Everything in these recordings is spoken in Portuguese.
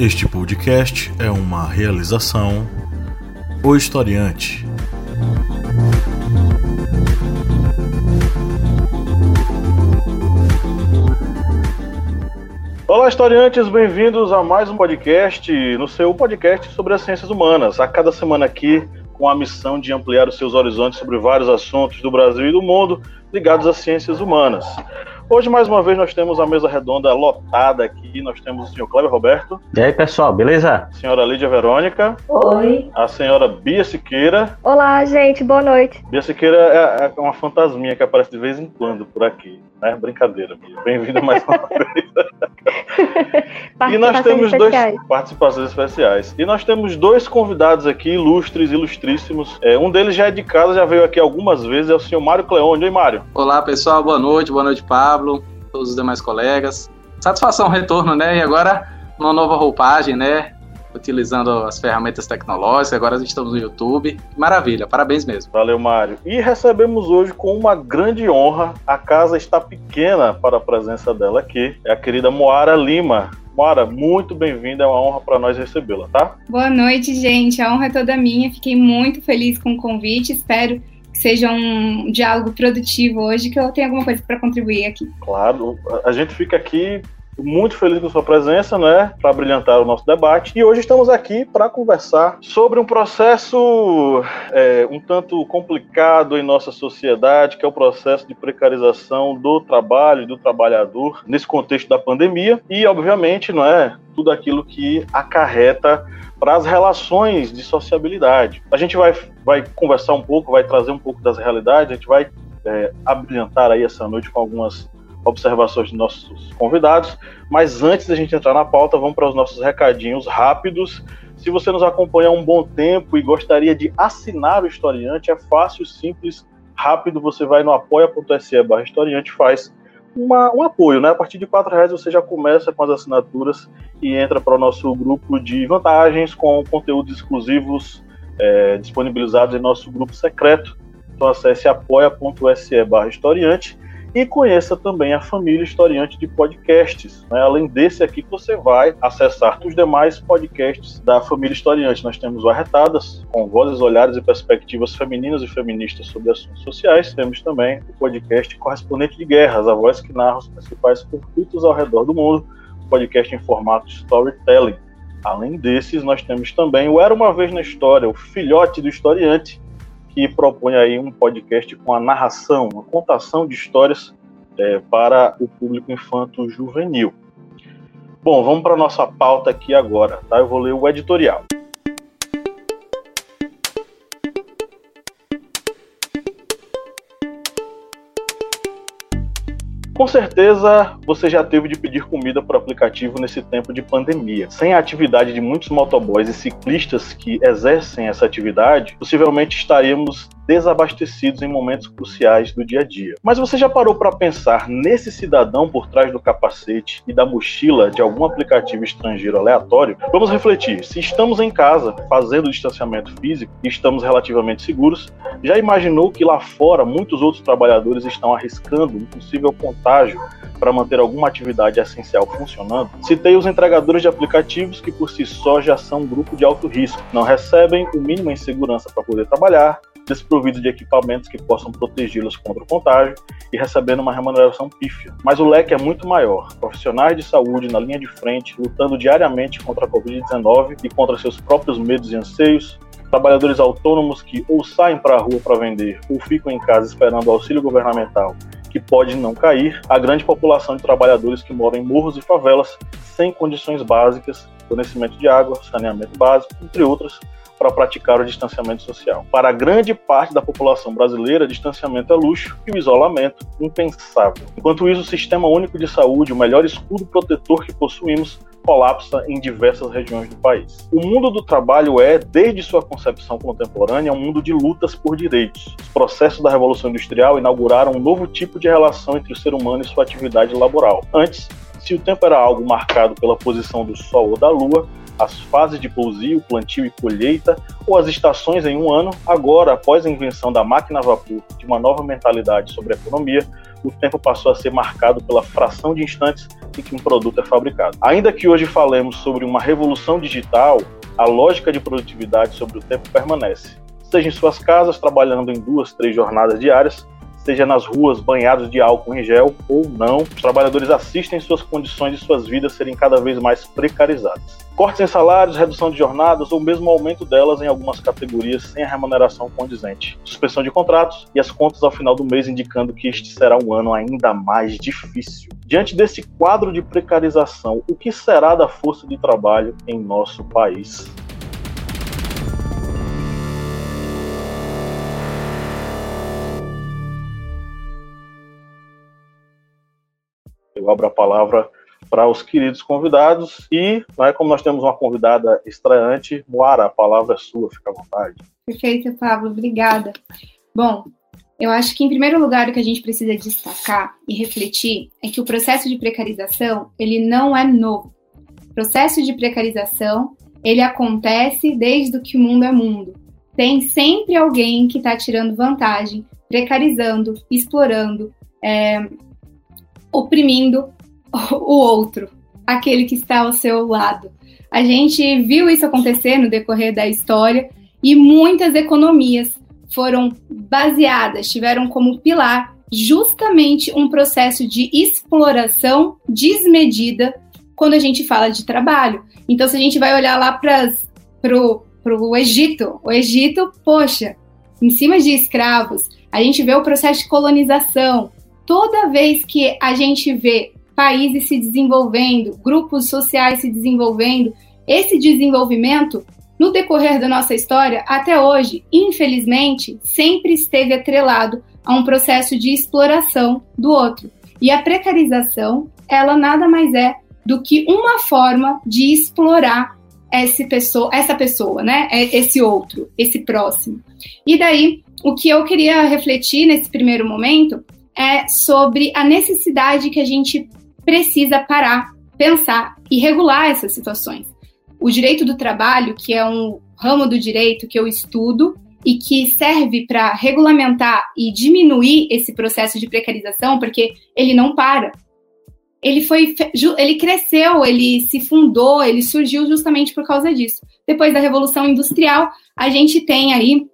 Este podcast é uma realização O Historiante. Olá, historiantes, bem-vindos a mais um podcast, no seu podcast sobre as ciências humanas. A cada semana aqui, com a missão de ampliar os seus horizontes sobre vários assuntos do Brasil e do mundo ligados às ciências humanas. Hoje, mais uma vez, nós temos a mesa redonda lotada aqui. Nós temos o senhor Cleber Roberto. E aí, pessoal, beleza? A senhora Lídia Verônica. Oi. A senhora Bia Siqueira. Olá, gente, boa noite. Bia Siqueira é, é uma fantasminha que aparece de vez em quando por aqui. Né? Brincadeira, Bia. Bem-vinda mais uma vez. e nós temos especiais. dois participações especiais. E nós temos dois convidados aqui, ilustres, ilustríssimos. É, um deles já é de casa, já veio aqui algumas vezes, é o senhor Mário Cleone. Oi, Mário. Olá, pessoal, boa noite, boa noite, Pablo, todos os demais colegas. Satisfação, retorno, né? E agora, uma nova roupagem, né? Utilizando as ferramentas tecnológicas, agora estamos no YouTube. Maravilha, parabéns mesmo. Valeu, Mário. E recebemos hoje com uma grande honra, a casa está pequena para a presença dela aqui, é a querida Moara Lima. Moara, muito bem-vinda, é uma honra para nós recebê-la, tá? Boa noite, gente, a honra é toda minha, fiquei muito feliz com o convite, espero que seja um diálogo produtivo hoje, que eu tenha alguma coisa para contribuir aqui. Claro, a gente fica aqui muito feliz com sua presença, né, para brilhantar o nosso debate. E hoje estamos aqui para conversar sobre um processo é, um tanto complicado em nossa sociedade, que é o processo de precarização do trabalho, do trabalhador, nesse contexto da pandemia. E, obviamente, não é tudo aquilo que acarreta para as relações de sociabilidade. A gente vai, vai conversar um pouco, vai trazer um pouco das realidades, a gente vai é, abrilhantar aí essa noite com algumas observações dos nossos convidados. Mas antes da gente entrar na pauta, vamos para os nossos recadinhos rápidos. Se você nos acompanha há um bom tempo e gostaria de assinar o Historiante, é fácil, simples, rápido. Você vai no apoia.se barra historiante, faz uma, um apoio, né? A partir de R$ reais você já começa com as assinaturas e entra para o nosso grupo de vantagens com conteúdos exclusivos é, disponibilizados em nosso grupo secreto. Então acesse apoia.se barra historiante e conheça também a família historiante de podcasts. Né? Além desse aqui, você vai acessar os demais podcasts da família historiante. Nós temos o Arretadas, com vozes, olhares e perspectivas femininas e feministas sobre assuntos sociais. Temos também o podcast Correspondente de Guerras, a voz que narra os principais conflitos ao redor do mundo, podcast em formato storytelling. Além desses, nós temos também o Era Uma Vez na História, o filhote do historiante, que propõe aí um podcast com a narração, uma contação de histórias é, para o público infanto-juvenil. Bom, vamos para a nossa pauta aqui agora, tá? Eu vou ler o editorial. Com certeza você já teve de pedir comida por aplicativo nesse tempo de pandemia. Sem a atividade de muitos motoboys e ciclistas que exercem essa atividade, possivelmente estaríamos desabastecidos em momentos cruciais do dia a dia. Mas você já parou para pensar nesse cidadão por trás do capacete e da mochila de algum aplicativo estrangeiro aleatório? Vamos refletir. Se estamos em casa fazendo distanciamento físico e estamos relativamente seguros, já imaginou que lá fora muitos outros trabalhadores estão arriscando um possível contágio para manter alguma atividade essencial funcionando? Citei os entregadores de aplicativos que por si só já são um grupo de alto risco, não recebem o mínimo em segurança para poder trabalhar, desprovidos de equipamentos que possam protegê-los contra o contágio e recebendo uma remuneração pífia. Mas o leque é muito maior. Profissionais de saúde na linha de frente, lutando diariamente contra a Covid-19 e contra seus próprios medos e anseios, trabalhadores autônomos que ou saem para a rua para vender ou ficam em casa esperando o auxílio governamental que pode não cair, a grande população de trabalhadores que moram em morros e favelas sem condições básicas, fornecimento de água, saneamento básico, entre outras, para praticar o distanciamento social. Para grande parte da população brasileira, distanciamento é luxo e o isolamento impensável. Enquanto isso, o Sistema Único de Saúde, o melhor escudo protetor que possuímos, colapsa em diversas regiões do país. O mundo do trabalho é, desde sua concepção contemporânea, um mundo de lutas por direitos. Os processos da Revolução Industrial inauguraram um novo tipo de relação entre o ser humano e sua atividade laboral. Antes, se o tempo era algo marcado pela posição do Sol ou da Lua, as fases de pousio, plantio e colheita, ou as estações em um ano, agora, após a invenção da máquina a vapor, de uma nova mentalidade sobre a economia, o tempo passou a ser marcado pela fração de instantes em que um produto é fabricado. Ainda que hoje falemos sobre uma revolução digital, a lógica de produtividade sobre o tempo permanece. Seja em suas casas, trabalhando em duas, três jornadas diárias, seja nas ruas banhados de álcool em gel ou não, os trabalhadores assistem suas condições e suas vidas serem cada vez mais precarizadas. Cortes em salários, redução de jornadas ou mesmo aumento delas em algumas categorias sem a remuneração condizente. Suspensão de contratos e as contas ao final do mês indicando que este será um ano ainda mais difícil. Diante desse quadro de precarização, o que será da força de trabalho em nosso país? Eu abro a palavra para os queridos convidados e, é como nós temos uma convidada estreante, Moara, a palavra é sua, fica à vontade. Perfeito, Pablo, obrigada. Bom, eu acho que em primeiro lugar o que a gente precisa destacar e refletir é que o processo de precarização, ele não é novo. O processo de precarização, ele acontece desde que o mundo é mundo. Tem sempre alguém que está tirando vantagem, precarizando, explorando, é, oprimindo o outro, aquele que está ao seu lado. A gente viu isso acontecer no decorrer da história e muitas economias foram baseadas, tiveram como pilar justamente um processo de exploração desmedida quando a gente fala de trabalho. Então, se a gente vai olhar lá para o Egito, o Egito, poxa, em cima de escravos, a gente vê o processo de colonização, toda vez que a gente vê países se desenvolvendo, grupos sociais se desenvolvendo, esse desenvolvimento, no decorrer da nossa história, até hoje, infelizmente, sempre esteve atrelado a um processo de exploração do outro. E a precarização, ela nada mais é do que uma forma de explorar essa pessoa, essa pessoa, né? É esse outro, esse próximo. E daí, o que eu queria refletir nesse primeiro momento é sobre a necessidade que a gente precisa parar, pensar e regular essas situações. O direito do trabalho, que é um ramo do direito que eu estudo e que serve para regulamentar e diminuir esse processo de precarização, porque ele não para. Ele foi, ele cresceu, ele se fundou, ele surgiu justamente por causa disso. Depois da Revolução Industrial, a gente tem aí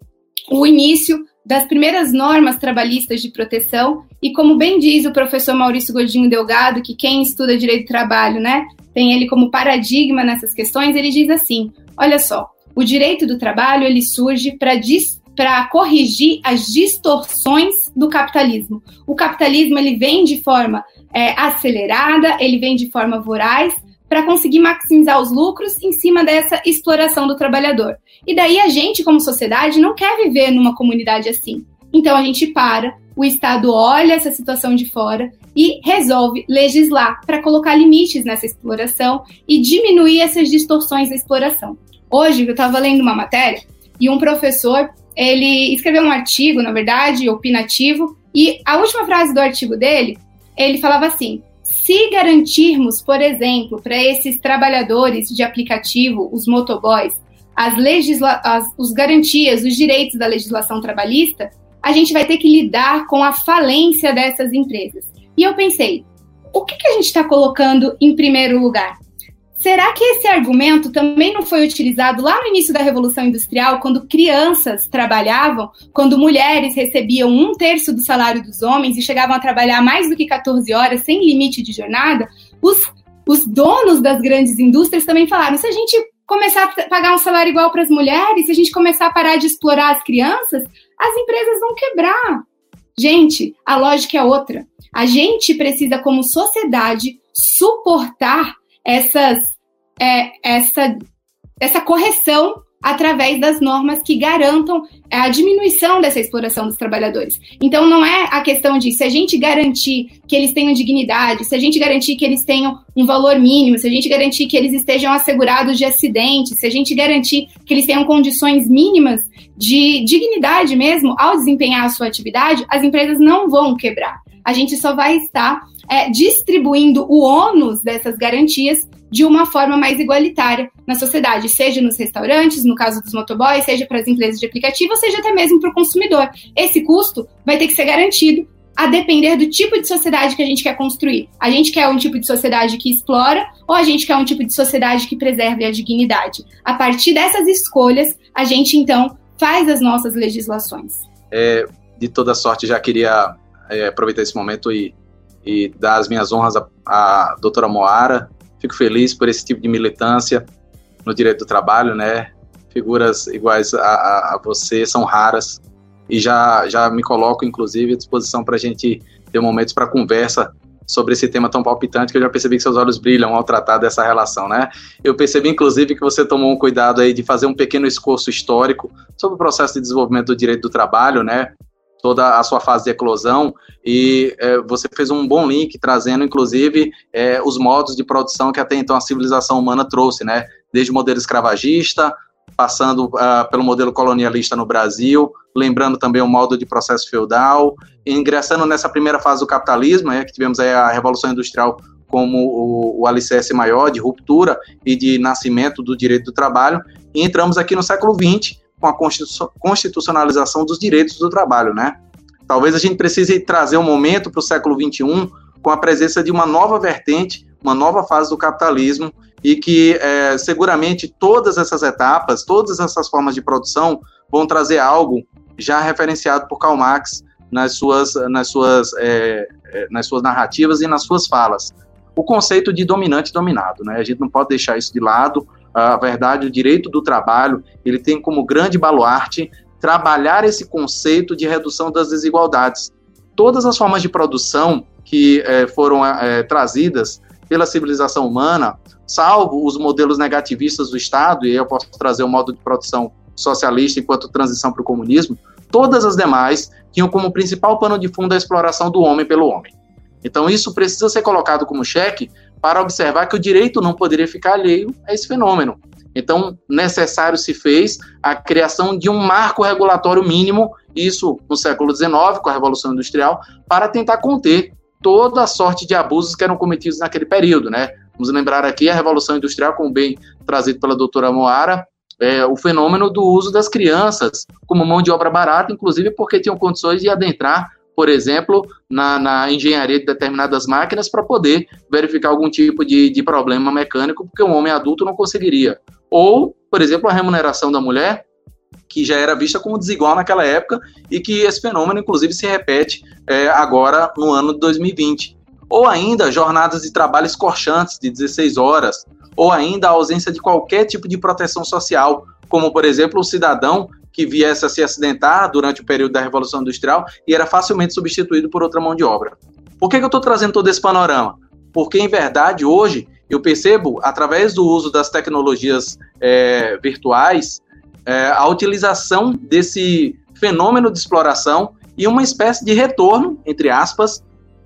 o início das primeiras normas trabalhistas de proteção, e como bem diz o professor Maurício Godinho Delgado, que quem estuda direito do trabalho, né, tem ele como paradigma nessas questões, ele diz assim: olha só, o direito do trabalho ele surge para para corrigir as distorções do capitalismo. O capitalismo ele vem de forma é, acelerada, ele vem de forma voraz, para conseguir maximizar os lucros em cima dessa exploração do trabalhador. E daí a gente, como sociedade, não quer viver numa comunidade assim. Então a gente para, o Estado olha essa situação de fora e resolve legislar para colocar limites nessa exploração e diminuir essas distorções da exploração. Hoje eu estava lendo uma matéria e um professor ele escreveu um artigo, na verdade, opinativo, e a última frase do artigo dele, ele falava assim: se garantirmos, por exemplo, para esses trabalhadores de aplicativo, os motoboys, as, legisla as os garantias, os direitos da legislação trabalhista, a gente vai ter que lidar com a falência dessas empresas. E eu pensei, o que, que a gente está colocando em primeiro lugar? Será que esse argumento também não foi utilizado lá no início da Revolução Industrial, quando crianças trabalhavam, quando mulheres recebiam um terço do salário dos homens e chegavam a trabalhar mais do que 14 horas sem limite de jornada? Os, os donos das grandes indústrias também falaram: se a gente começar a pagar um salário igual para as mulheres, se a gente começar a parar de explorar as crianças, as empresas vão quebrar. Gente, a lógica é outra. A gente precisa, como sociedade, suportar essas, é, essa, essa correção através das normas que garantam a diminuição dessa exploração dos trabalhadores. Então, não é a questão de se a gente garantir que eles tenham dignidade, se a gente garantir que eles tenham um valor mínimo, se a gente garantir que eles estejam assegurados de acidentes, se a gente garantir que eles tenham condições mínimas de dignidade mesmo ao desempenhar a sua atividade, as empresas não vão quebrar. A gente só vai estar é, distribuindo o ônus dessas garantias de uma forma mais igualitária na sociedade, seja nos restaurantes, no caso dos motoboys, seja para as empresas de aplicativo, seja até mesmo para o consumidor. Esse custo vai ter que ser garantido a depender do tipo de sociedade que a gente quer construir. A gente quer um tipo de sociedade que explora ou a gente quer um tipo de sociedade que preserve a dignidade. A partir dessas escolhas, a gente então faz as nossas legislações. É, de toda sorte, já queria é, aproveitar esse momento e, e, dar as minhas honras à, à doutora Moara. Fico feliz por esse tipo de militância no direito do trabalho, né? Figuras iguais a, a, a você são raras e já, já me coloco, inclusive, à disposição para a gente ter momentos para conversa sobre esse tema tão palpitante que eu já percebi que seus olhos brilham ao tratar dessa relação, né? Eu percebi, inclusive, que você tomou um cuidado aí de fazer um pequeno esforço histórico sobre o processo de desenvolvimento do direito do trabalho, né? Toda a sua fase de eclosão e é, você fez um bom link trazendo, inclusive, é, os modos de produção que até então a civilização humana trouxe, né? Desde o modelo escravagista, passando uh, pelo modelo colonialista no Brasil, lembrando também o modo de processo feudal, ingressando nessa primeira fase do capitalismo, é, que tivemos a Revolução Industrial como o, o alicerce maior de ruptura e de nascimento do direito do trabalho, e entramos aqui no século XX com a constitucionalização dos direitos do trabalho, né? Talvez a gente precise trazer um momento para o século XXI com a presença de uma nova vertente, uma nova fase do capitalismo e que é, seguramente todas essas etapas, todas essas formas de produção vão trazer algo já referenciado por Karl Marx nas suas, nas suas, é, é, nas suas narrativas e nas suas falas. O conceito de dominante dominado, né? A gente não pode deixar isso de lado. A verdade, o direito do trabalho, ele tem como grande baluarte trabalhar esse conceito de redução das desigualdades. Todas as formas de produção que é, foram é, trazidas pela civilização humana, salvo os modelos negativistas do Estado, e eu posso trazer o modo de produção socialista enquanto transição para o comunismo, todas as demais tinham como principal pano de fundo a exploração do homem pelo homem. Então isso precisa ser colocado como cheque para observar que o direito não poderia ficar alheio a esse fenômeno. Então, necessário se fez a criação de um marco regulatório mínimo, isso no século XIX, com a Revolução Industrial, para tentar conter toda a sorte de abusos que eram cometidos naquele período, né? Vamos lembrar aqui a Revolução Industrial, como bem trazido pela doutora Moara, é, o fenômeno do uso das crianças como mão de obra barata, inclusive porque tinham condições de adentrar, por exemplo, na, na engenharia de determinadas máquinas para poder verificar algum tipo de, de problema mecânico, porque um homem adulto não conseguiria. Ou, por exemplo, a remuneração da mulher, que já era vista como desigual naquela época e que esse fenômeno, inclusive, se repete é, agora no ano de 2020. Ou ainda jornadas de trabalho escorchantes de 16 horas, ou ainda a ausência de qualquer tipo de proteção social, como, por exemplo, o cidadão que viesse a se acidentar durante o período da Revolução Industrial e era facilmente substituído por outra mão de obra. Por que, que eu estou trazendo todo esse panorama? Porque, em verdade, hoje, eu percebo, através do uso das tecnologias é, virtuais, é, a utilização desse fenômeno de exploração e uma espécie de retorno, entre aspas,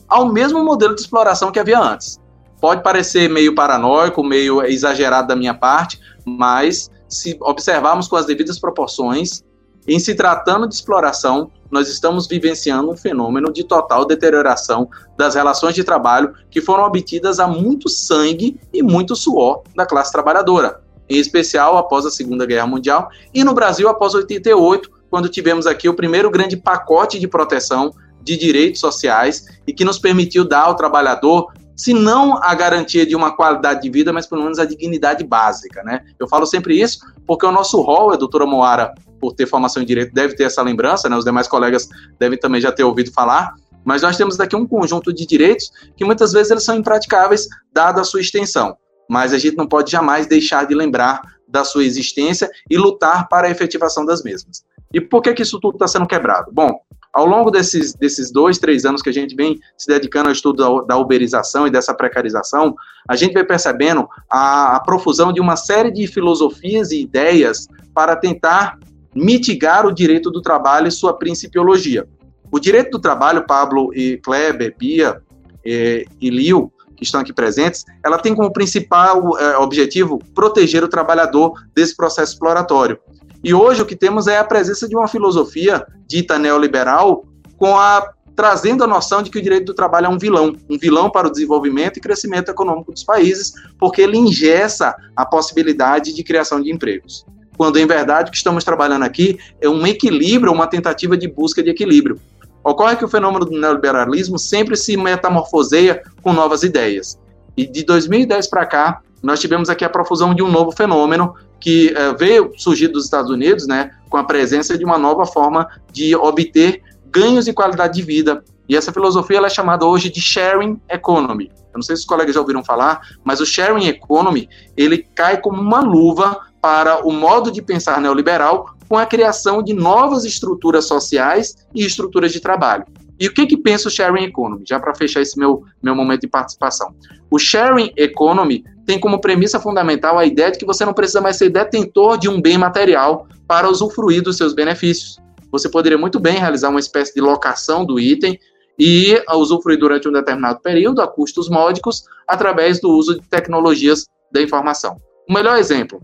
ao mesmo modelo de exploração que havia antes. Pode parecer meio paranoico, meio exagerado da minha parte, mas se observarmos com as devidas proporções, em se tratando de exploração, nós estamos vivenciando um fenômeno de total deterioração das relações de trabalho que foram obtidas a muito sangue e muito suor da classe trabalhadora, em especial após a Segunda Guerra Mundial e no Brasil após 88, quando tivemos aqui o primeiro grande pacote de proteção de direitos sociais e que nos permitiu dar ao trabalhador se não a garantia de uma qualidade de vida, mas pelo menos a dignidade básica, né? Eu falo sempre isso porque o nosso rol, a doutora Moara, por ter formação em direito, deve ter essa lembrança, né? Os demais colegas devem também já ter ouvido falar, mas nós temos aqui um conjunto de direitos que muitas vezes eles são impraticáveis, dada a sua extensão. Mas a gente não pode jamais deixar de lembrar da sua existência e lutar para a efetivação das mesmas. E por que, que isso tudo está sendo quebrado? Bom, ao longo desses, desses dois, três anos que a gente vem se dedicando ao estudo da, da uberização e dessa precarização, a gente vem percebendo a, a profusão de uma série de filosofias e ideias para tentar mitigar o direito do trabalho e sua principiologia. O direito do trabalho, Pablo e Kleber, Bia e, e Liu, que estão aqui presentes, ela tem como principal é, objetivo proteger o trabalhador desse processo exploratório. E hoje o que temos é a presença de uma filosofia dita neoliberal com a trazendo a noção de que o direito do trabalho é um vilão, um vilão para o desenvolvimento e crescimento econômico dos países, porque ele ingessa a possibilidade de criação de empregos. Quando em verdade o que estamos trabalhando aqui é um equilíbrio, uma tentativa de busca de equilíbrio. Ocorre que o fenômeno do neoliberalismo sempre se metamorfoseia com novas ideias. E de 2010 para cá, nós tivemos aqui a profusão de um novo fenômeno que uh, veio surgir dos Estados Unidos, né, com a presença de uma nova forma de obter ganhos de qualidade de vida. E essa filosofia é chamada hoje de sharing economy. Eu não sei se os colegas já ouviram falar, mas o sharing economy ele cai como uma luva para o modo de pensar neoliberal com a criação de novas estruturas sociais e estruturas de trabalho. E o que, que pensa o sharing economy? Já para fechar esse meu, meu momento de participação. O sharing economy tem como premissa fundamental a ideia de que você não precisa mais ser detentor de um bem material para usufruir dos seus benefícios. Você poderia muito bem realizar uma espécie de locação do item e usufruir durante um determinado período a custos módicos através do uso de tecnologias da informação. O melhor exemplo,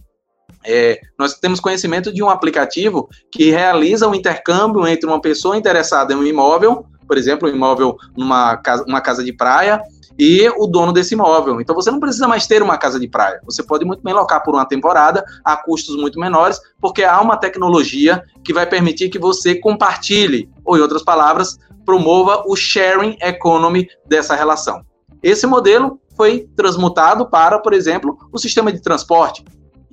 é, nós temos conhecimento de um aplicativo que realiza um intercâmbio entre uma pessoa interessada em um imóvel por exemplo, um imóvel numa casa, uma casa de praia e o dono desse imóvel. Então você não precisa mais ter uma casa de praia. Você pode muito bem locar por uma temporada a custos muito menores, porque há uma tecnologia que vai permitir que você compartilhe, ou em outras palavras, promova o sharing economy dessa relação. Esse modelo foi transmutado para, por exemplo, o sistema de transporte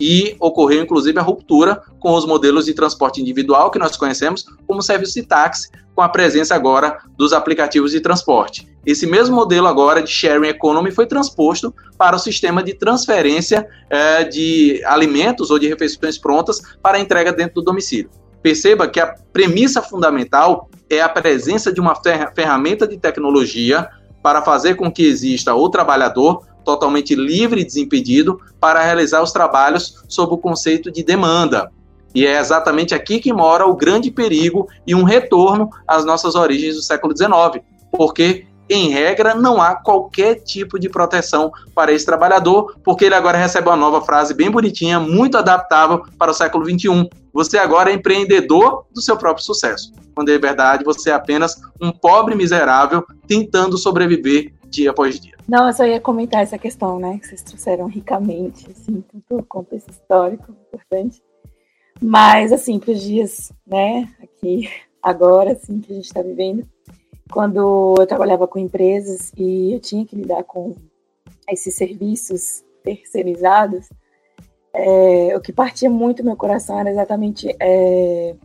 e ocorreu inclusive a ruptura com os modelos de transporte individual que nós conhecemos como serviço de táxi, com a presença agora dos aplicativos de transporte. Esse mesmo modelo agora de sharing economy foi transposto para o sistema de transferência é, de alimentos ou de refeições prontas para entrega dentro do domicílio. Perceba que a premissa fundamental é a presença de uma ferramenta de tecnologia para fazer com que exista o trabalhador totalmente livre e desimpedido para realizar os trabalhos sob o conceito de demanda. E é exatamente aqui que mora o grande perigo e um retorno às nossas origens do século XIX, porque em regra, não há qualquer tipo de proteção para esse trabalhador, porque ele agora recebe uma nova frase bem bonitinha, muito adaptável para o século XXI. Você agora é empreendedor do seu próprio sucesso, quando é verdade você é apenas um pobre miserável tentando sobreviver dia após dia. Não, eu só ia comentar essa questão, né, que vocês trouxeram ricamente, assim, tanto contexto histórico importante, mas, assim, para os dias, né, aqui, agora, assim, que a gente está vivendo, quando eu trabalhava com empresas e eu tinha que lidar com esses serviços terceirizados, é, o que partia muito meu coração era exatamente é,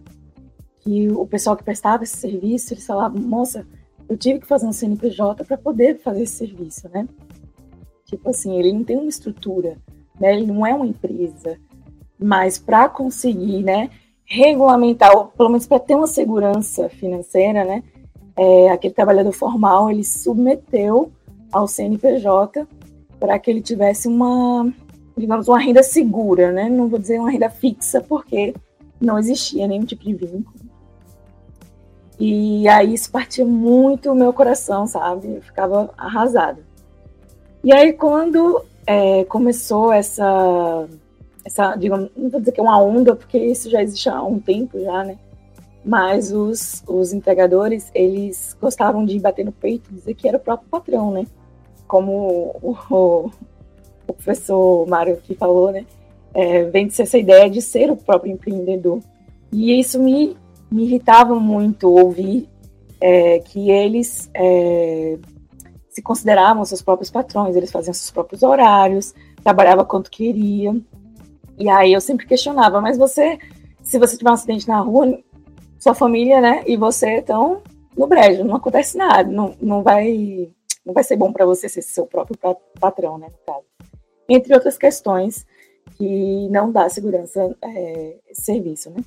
que o pessoal que prestava esse serviço, eles falavam, moça, eu tive que fazer um CNPJ para poder fazer esse serviço, né? Tipo assim, ele não tem uma estrutura, né? Ele não é uma empresa, mas para conseguir, né, regulamentar, ou pelo menos para ter uma segurança financeira, né? É, aquele trabalhador formal ele submeteu ao CNPJ para que ele tivesse uma, digamos, uma renda segura, né? Não vou dizer uma renda fixa, porque não existia nenhum tipo de vínculo e aí isso partia muito o meu coração, sabe? Eu ficava arrasada. E aí quando é, começou essa, essa, digamos, não vou dizer que é uma onda, porque isso já existe há um tempo já, né? Mas os, os entregadores, eles gostavam de bater no peito e dizer que era o próprio patrão, né? Como o, o, o professor Mário que falou, né? É, vem de essa ideia de ser o próprio empreendedor. E isso me me irritava muito ouvir é, que eles é, se consideravam seus próprios patrões, eles faziam seus próprios horários, trabalhava quanto queria. E aí eu sempre questionava, mas você, se você tiver um acidente na rua, sua família, né, e você estão no brejo, não acontece nada, não, não vai não vai ser bom para você ser seu próprio patrão, né, no caso. Entre outras questões que não dá segurança é, serviço, né.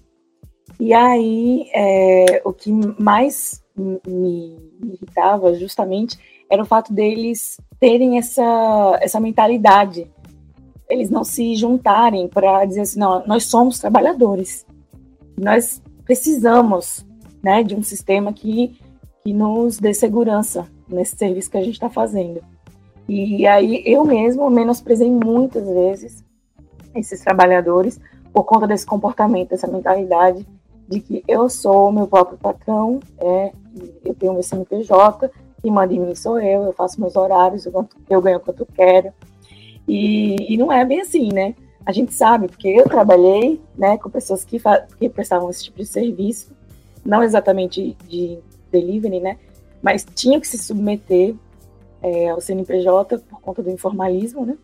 E aí, é, o que mais me irritava justamente era o fato deles terem essa, essa mentalidade. Eles não se juntarem para dizer assim, não, nós somos trabalhadores. Nós precisamos né, de um sistema que, que nos dê segurança nesse serviço que a gente está fazendo. E aí eu mesmo menosprezei muitas vezes esses trabalhadores por conta desse comportamento, dessa mentalidade de que eu sou o meu próprio patrão, é, eu tenho meu CNPJ, quem manda em mim sou eu, eu faço meus horários, eu, eu ganho quanto quero. E, e, não é bem assim, né? A gente sabe, porque eu trabalhei né, com pessoas que, que prestavam esse tipo de serviço, não exatamente de delivery, né? Mas tinham que se submeter é, ao CNPJ por conta do informalismo, né?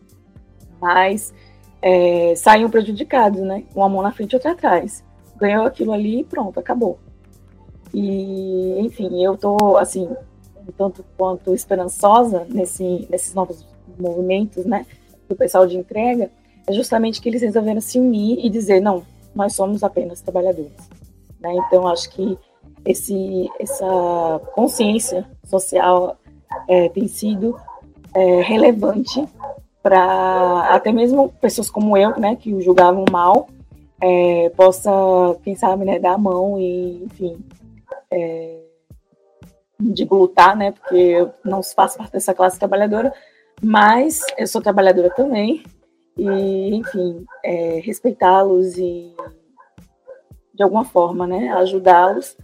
Mas é, saíam prejudicados, né? Uma mão na frente e outra atrás. Ganhou aquilo ali e pronto, acabou. E, enfim, eu tô, assim, tanto quanto esperançosa nesse, nesses novos movimentos, né? Do pessoal de entrega, é justamente que eles resolveram se unir e dizer, não, nós somos apenas trabalhadores. Né? Então, acho que esse, essa consciência social é, tem sido é, relevante para até mesmo pessoas como eu, né, que o julgavam mal, é, possa, quem sabe, né, dar a mão e, enfim, é, digo lutar, né, porque eu não faço parte dessa classe trabalhadora, mas eu sou trabalhadora também, e, enfim, é, respeitá-los e, de alguma forma, né, ajudá-los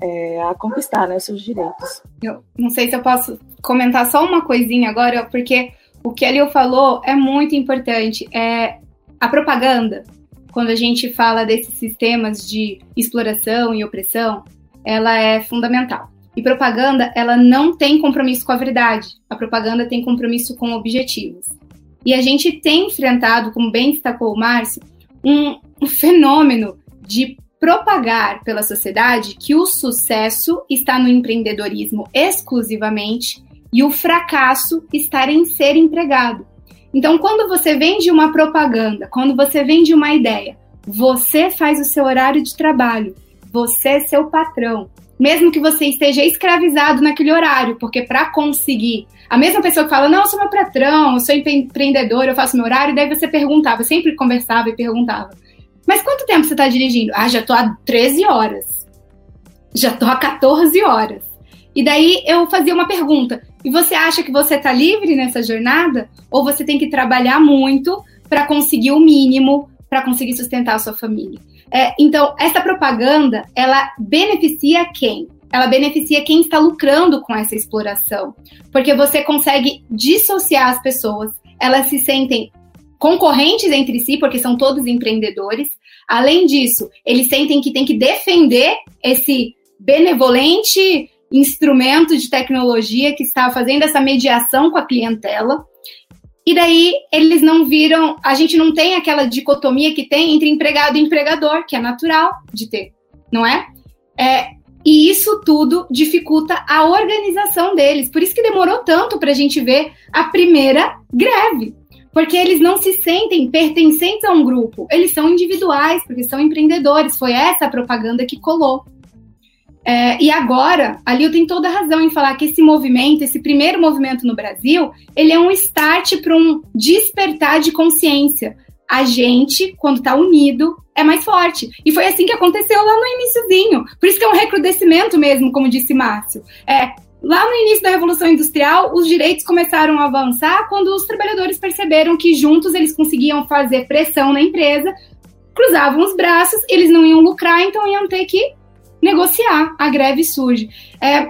é, a conquistar né, seus direitos. Eu não sei se eu posso comentar só uma coisinha agora, porque o que a Lil falou é muito importante. É a propaganda, quando a gente fala desses sistemas de exploração e opressão, ela é fundamental. E propaganda, ela não tem compromisso com a verdade. A propaganda tem compromisso com objetivos. E a gente tem enfrentado, como bem destacou o Márcio, um, um fenômeno de propagar pela sociedade que o sucesso está no empreendedorismo exclusivamente e o fracasso está em ser empregado. Então, quando você vende uma propaganda, quando você vende uma ideia, você faz o seu horário de trabalho, você é seu patrão, mesmo que você esteja escravizado naquele horário, porque para conseguir, a mesma pessoa que fala, não, eu sou meu patrão, eu sou empreendedor, eu faço meu horário, daí você perguntava, sempre conversava e perguntava, mas quanto tempo você está dirigindo? Ah, já tô há 13 horas. Já tô há 14 horas. E daí eu fazia uma pergunta: e você acha que você está livre nessa jornada? Ou você tem que trabalhar muito para conseguir o mínimo para conseguir sustentar a sua família? É, então, essa propaganda, ela beneficia quem? Ela beneficia quem está lucrando com essa exploração. Porque você consegue dissociar as pessoas, elas se sentem concorrentes entre si, porque são todos empreendedores. Além disso, eles sentem que tem que defender esse benevolente instrumento de tecnologia que está fazendo essa mediação com a clientela. E daí eles não viram, a gente não tem aquela dicotomia que tem entre empregado e empregador, que é natural de ter, não é? é e isso tudo dificulta a organização deles. Por isso que demorou tanto para a gente ver a primeira greve porque eles não se sentem pertencentes a um grupo, eles são individuais, porque são empreendedores. Foi essa a propaganda que colou. É, e agora, a Lil tem toda a razão em falar que esse movimento, esse primeiro movimento no Brasil, ele é um start para um despertar de consciência. A gente, quando está unido, é mais forte. E foi assim que aconteceu lá no iníciozinho. Por isso que é um recrudescimento mesmo, como disse Márcio. É, Lá no início da Revolução Industrial, os direitos começaram a avançar quando os trabalhadores perceberam que juntos eles conseguiam fazer pressão na empresa, cruzavam os braços, eles não iam lucrar, então iam ter que negociar. A greve surge. É,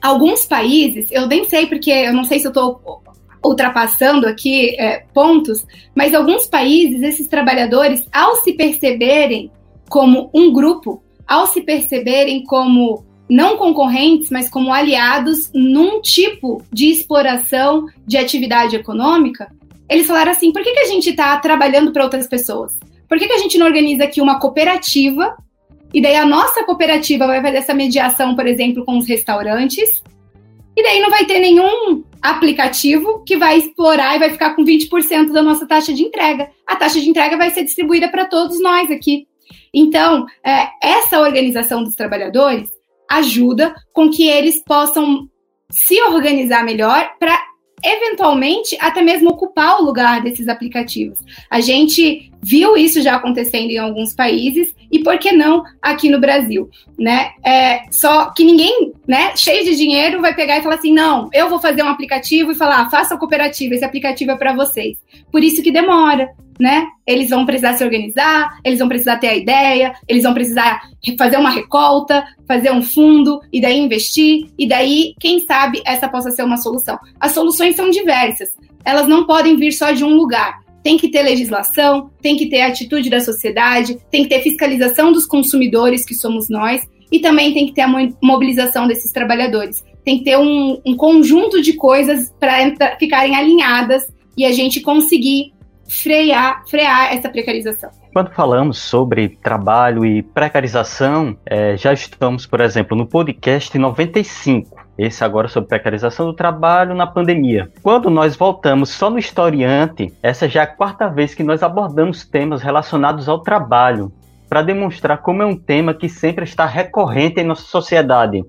alguns países, eu nem sei porque eu não sei se eu estou ultrapassando aqui é, pontos, mas alguns países, esses trabalhadores, ao se perceberem como um grupo, ao se perceberem como não concorrentes, mas como aliados num tipo de exploração de atividade econômica, eles falaram assim: por que, que a gente está trabalhando para outras pessoas? Por que, que a gente não organiza aqui uma cooperativa? E daí a nossa cooperativa vai fazer essa mediação, por exemplo, com os restaurantes. E daí não vai ter nenhum aplicativo que vai explorar e vai ficar com 20% da nossa taxa de entrega. A taxa de entrega vai ser distribuída para todos nós aqui. Então, é, essa organização dos trabalhadores ajuda com que eles possam se organizar melhor para eventualmente até mesmo ocupar o lugar desses aplicativos. A gente viu isso já acontecendo em alguns países e por que não aqui no Brasil, né? É, só que ninguém, né, cheio de dinheiro vai pegar e falar assim, não, eu vou fazer um aplicativo e falar, faça a cooperativa, esse aplicativo é para vocês. Por isso que demora, né? Eles vão precisar se organizar, eles vão precisar ter a ideia, eles vão precisar fazer uma recolta, fazer um fundo e daí investir, e daí, quem sabe, essa possa ser uma solução. As soluções são diversas, elas não podem vir só de um lugar. Tem que ter legislação, tem que ter atitude da sociedade, tem que ter fiscalização dos consumidores, que somos nós, e também tem que ter a mobilização desses trabalhadores. Tem que ter um, um conjunto de coisas para ficarem alinhadas e a gente conseguir frear, frear essa precarização. Quando falamos sobre trabalho e precarização, é, já estamos, por exemplo, no podcast 95. Esse agora sobre precarização do trabalho na pandemia. Quando nós voltamos só no historiante, essa já é a quarta vez que nós abordamos temas relacionados ao trabalho, para demonstrar como é um tema que sempre está recorrente em nossa sociedade.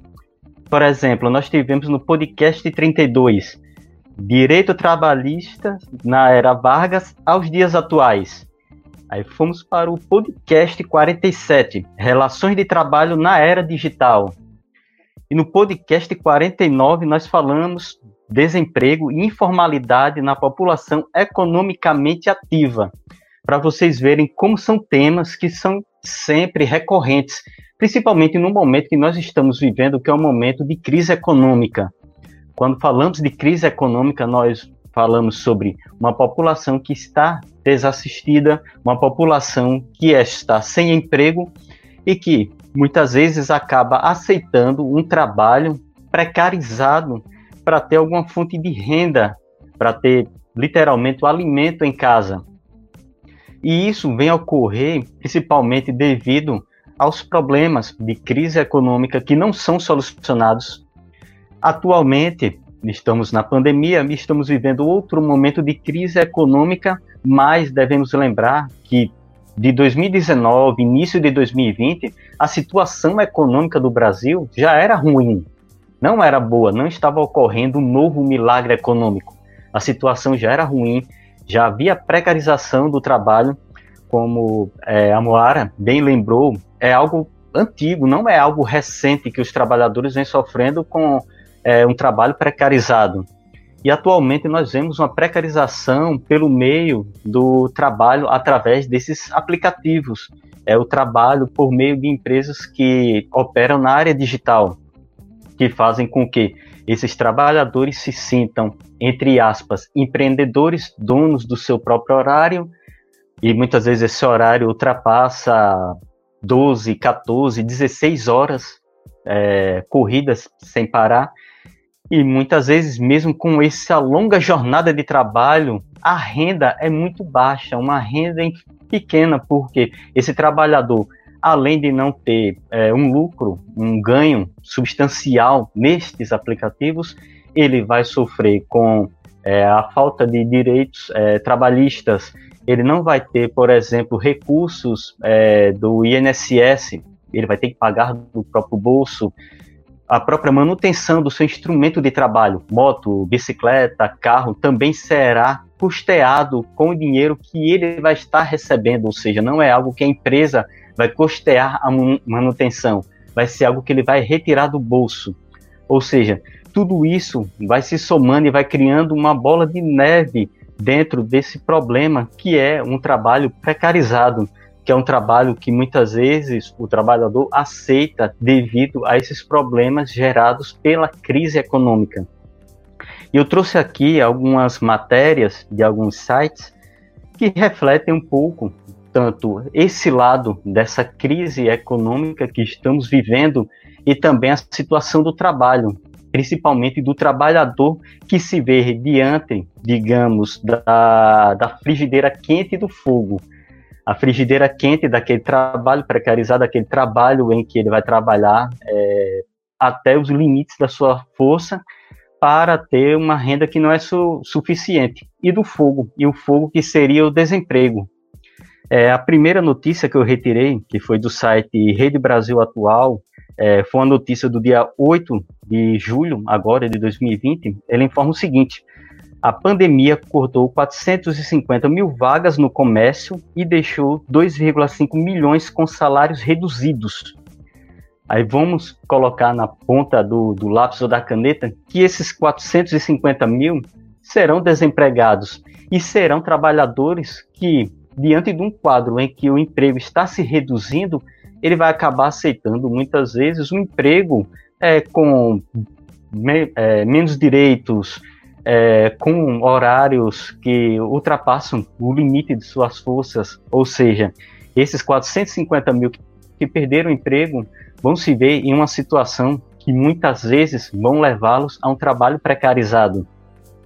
Por exemplo, nós tivemos no podcast 32 Direito Trabalhista na Era Vargas aos dias atuais. Aí fomos para o podcast 47 Relações de Trabalho na Era Digital. E no podcast 49 nós falamos desemprego e informalidade na população economicamente ativa, para vocês verem como são temas que são sempre recorrentes, principalmente no momento que nós estamos vivendo, que é um momento de crise econômica. Quando falamos de crise econômica, nós falamos sobre uma população que está desassistida, uma população que está sem emprego e que muitas vezes acaba aceitando um trabalho precarizado para ter alguma fonte de renda, para ter literalmente o alimento em casa. E isso vem a ocorrer principalmente devido aos problemas de crise econômica que não são solucionados Atualmente, estamos na pandemia, estamos vivendo outro momento de crise econômica, mas devemos lembrar que de 2019, início de 2020, a situação econômica do Brasil já era ruim, não era boa, não estava ocorrendo um novo milagre econômico. A situação já era ruim, já havia precarização do trabalho, como é, a Moara bem lembrou, é algo antigo, não é algo recente que os trabalhadores vêm sofrendo com é, um trabalho precarizado. E atualmente nós vemos uma precarização pelo meio do trabalho através desses aplicativos. É o trabalho por meio de empresas que operam na área digital, que fazem com que esses trabalhadores se sintam, entre aspas, empreendedores, donos do seu próprio horário, e muitas vezes esse horário ultrapassa 12, 14, 16 horas é, corridas sem parar. E muitas vezes, mesmo com essa longa jornada de trabalho, a renda é muito baixa, uma renda pequena, porque esse trabalhador, além de não ter é, um lucro, um ganho substancial nestes aplicativos, ele vai sofrer com é, a falta de direitos é, trabalhistas, ele não vai ter, por exemplo, recursos é, do INSS, ele vai ter que pagar do próprio bolso, a própria manutenção do seu instrumento de trabalho, moto, bicicleta, carro, também será custeado com o dinheiro que ele vai estar recebendo, ou seja, não é algo que a empresa vai custear a manutenção, vai ser algo que ele vai retirar do bolso. Ou seja, tudo isso vai se somando e vai criando uma bola de neve dentro desse problema que é um trabalho precarizado que é um trabalho que muitas vezes o trabalhador aceita devido a esses problemas gerados pela crise econômica. E eu trouxe aqui algumas matérias de alguns sites que refletem um pouco tanto esse lado dessa crise econômica que estamos vivendo e também a situação do trabalho, principalmente do trabalhador que se vê diante, digamos, da, da frigideira quente do fogo a frigideira quente daquele trabalho precarizado, aquele trabalho em que ele vai trabalhar é, até os limites da sua força para ter uma renda que não é su suficiente. E do fogo, e o fogo que seria o desemprego. É, a primeira notícia que eu retirei, que foi do site Rede Brasil Atual, é, foi uma notícia do dia 8 de julho, agora de 2020. Ele informa o seguinte: a pandemia cortou 450 mil vagas no comércio e deixou 2,5 milhões com salários reduzidos. Aí vamos colocar na ponta do, do lápis ou da caneta que esses 450 mil serão desempregados e serão trabalhadores que, diante de um quadro em que o emprego está se reduzindo, ele vai acabar aceitando muitas vezes um emprego é, com me, é, menos direitos, é, com horários que ultrapassam o limite de suas forças, ou seja, esses 450 mil que perderam o emprego vão se ver em uma situação que muitas vezes vão levá-los a um trabalho precarizado.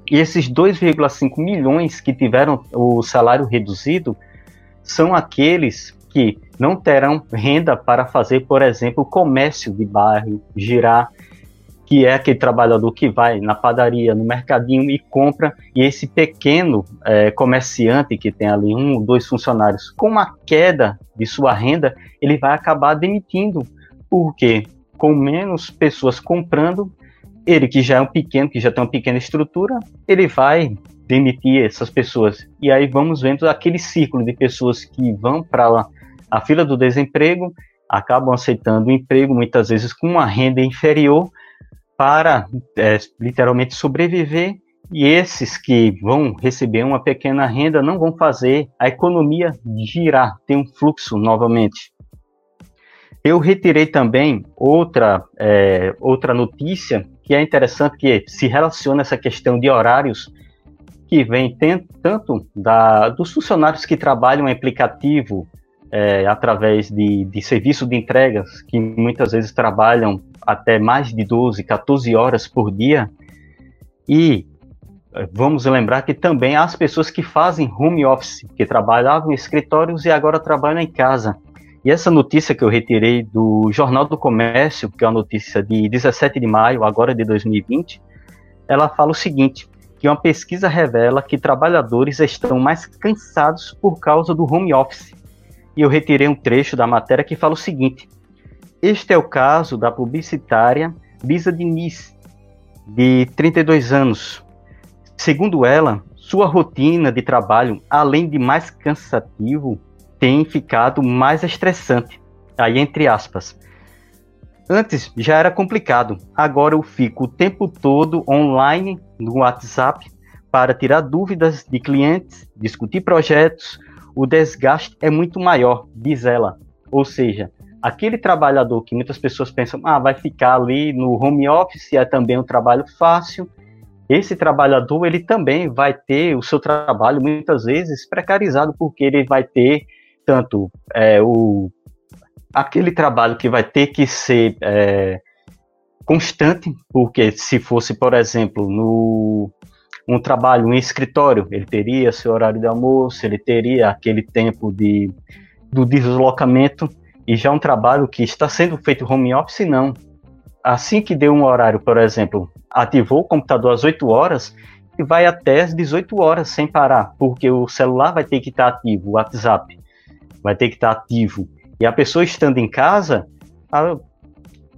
E esses 2,5 milhões que tiveram o salário reduzido são aqueles que não terão renda para fazer, por exemplo, comércio de bairro, girar, que é aquele trabalhador que vai na padaria, no mercadinho e compra, e esse pequeno é, comerciante que tem ali um ou dois funcionários, com uma queda de sua renda, ele vai acabar demitindo. Por quê? Com menos pessoas comprando, ele que já é um pequeno, que já tem uma pequena estrutura, ele vai demitir essas pessoas. E aí vamos vendo aquele círculo de pessoas que vão para a fila do desemprego, acabam aceitando o emprego, muitas vezes com uma renda inferior, para é, literalmente sobreviver. E esses que vão receber uma pequena renda não vão fazer a economia girar, ter um fluxo novamente. Eu retirei também outra, é, outra notícia que é interessante, que se relaciona essa questão de horários que vem tanto da, dos funcionários que trabalham em aplicativo é, através de, de serviço de entregas, que muitas vezes trabalham até mais de 12, 14 horas por dia. E é, vamos lembrar que também há as pessoas que fazem home office, que trabalhavam em escritórios e agora trabalham em casa. E essa notícia que eu retirei do Jornal do Comércio, que é uma notícia de 17 de maio, agora de 2020, ela fala o seguinte: que uma pesquisa revela que trabalhadores estão mais cansados por causa do home office. E eu retirei um trecho da matéria que fala o seguinte: Este é o caso da publicitária Lisa Diniz, de 32 anos. Segundo ela, sua rotina de trabalho, além de mais cansativo, tem ficado mais estressante. Aí, entre aspas. Antes já era complicado, agora eu fico o tempo todo online no WhatsApp para tirar dúvidas de clientes, discutir projetos. O desgaste é muito maior, diz ela. Ou seja, aquele trabalhador que muitas pessoas pensam, ah, vai ficar ali no home office, é também um trabalho fácil. Esse trabalhador, ele também vai ter o seu trabalho muitas vezes precarizado, porque ele vai ter tanto é, o aquele trabalho que vai ter que ser é, constante, porque se fosse, por exemplo, no um trabalho em escritório, ele teria seu horário de almoço, ele teria aquele tempo de, do deslocamento, e já um trabalho que está sendo feito home office, não. Assim que deu um horário, por exemplo, ativou o computador às 8 horas, e vai até às 18 horas sem parar, porque o celular vai ter que estar ativo, o WhatsApp vai ter que estar ativo, e a pessoa estando em casa,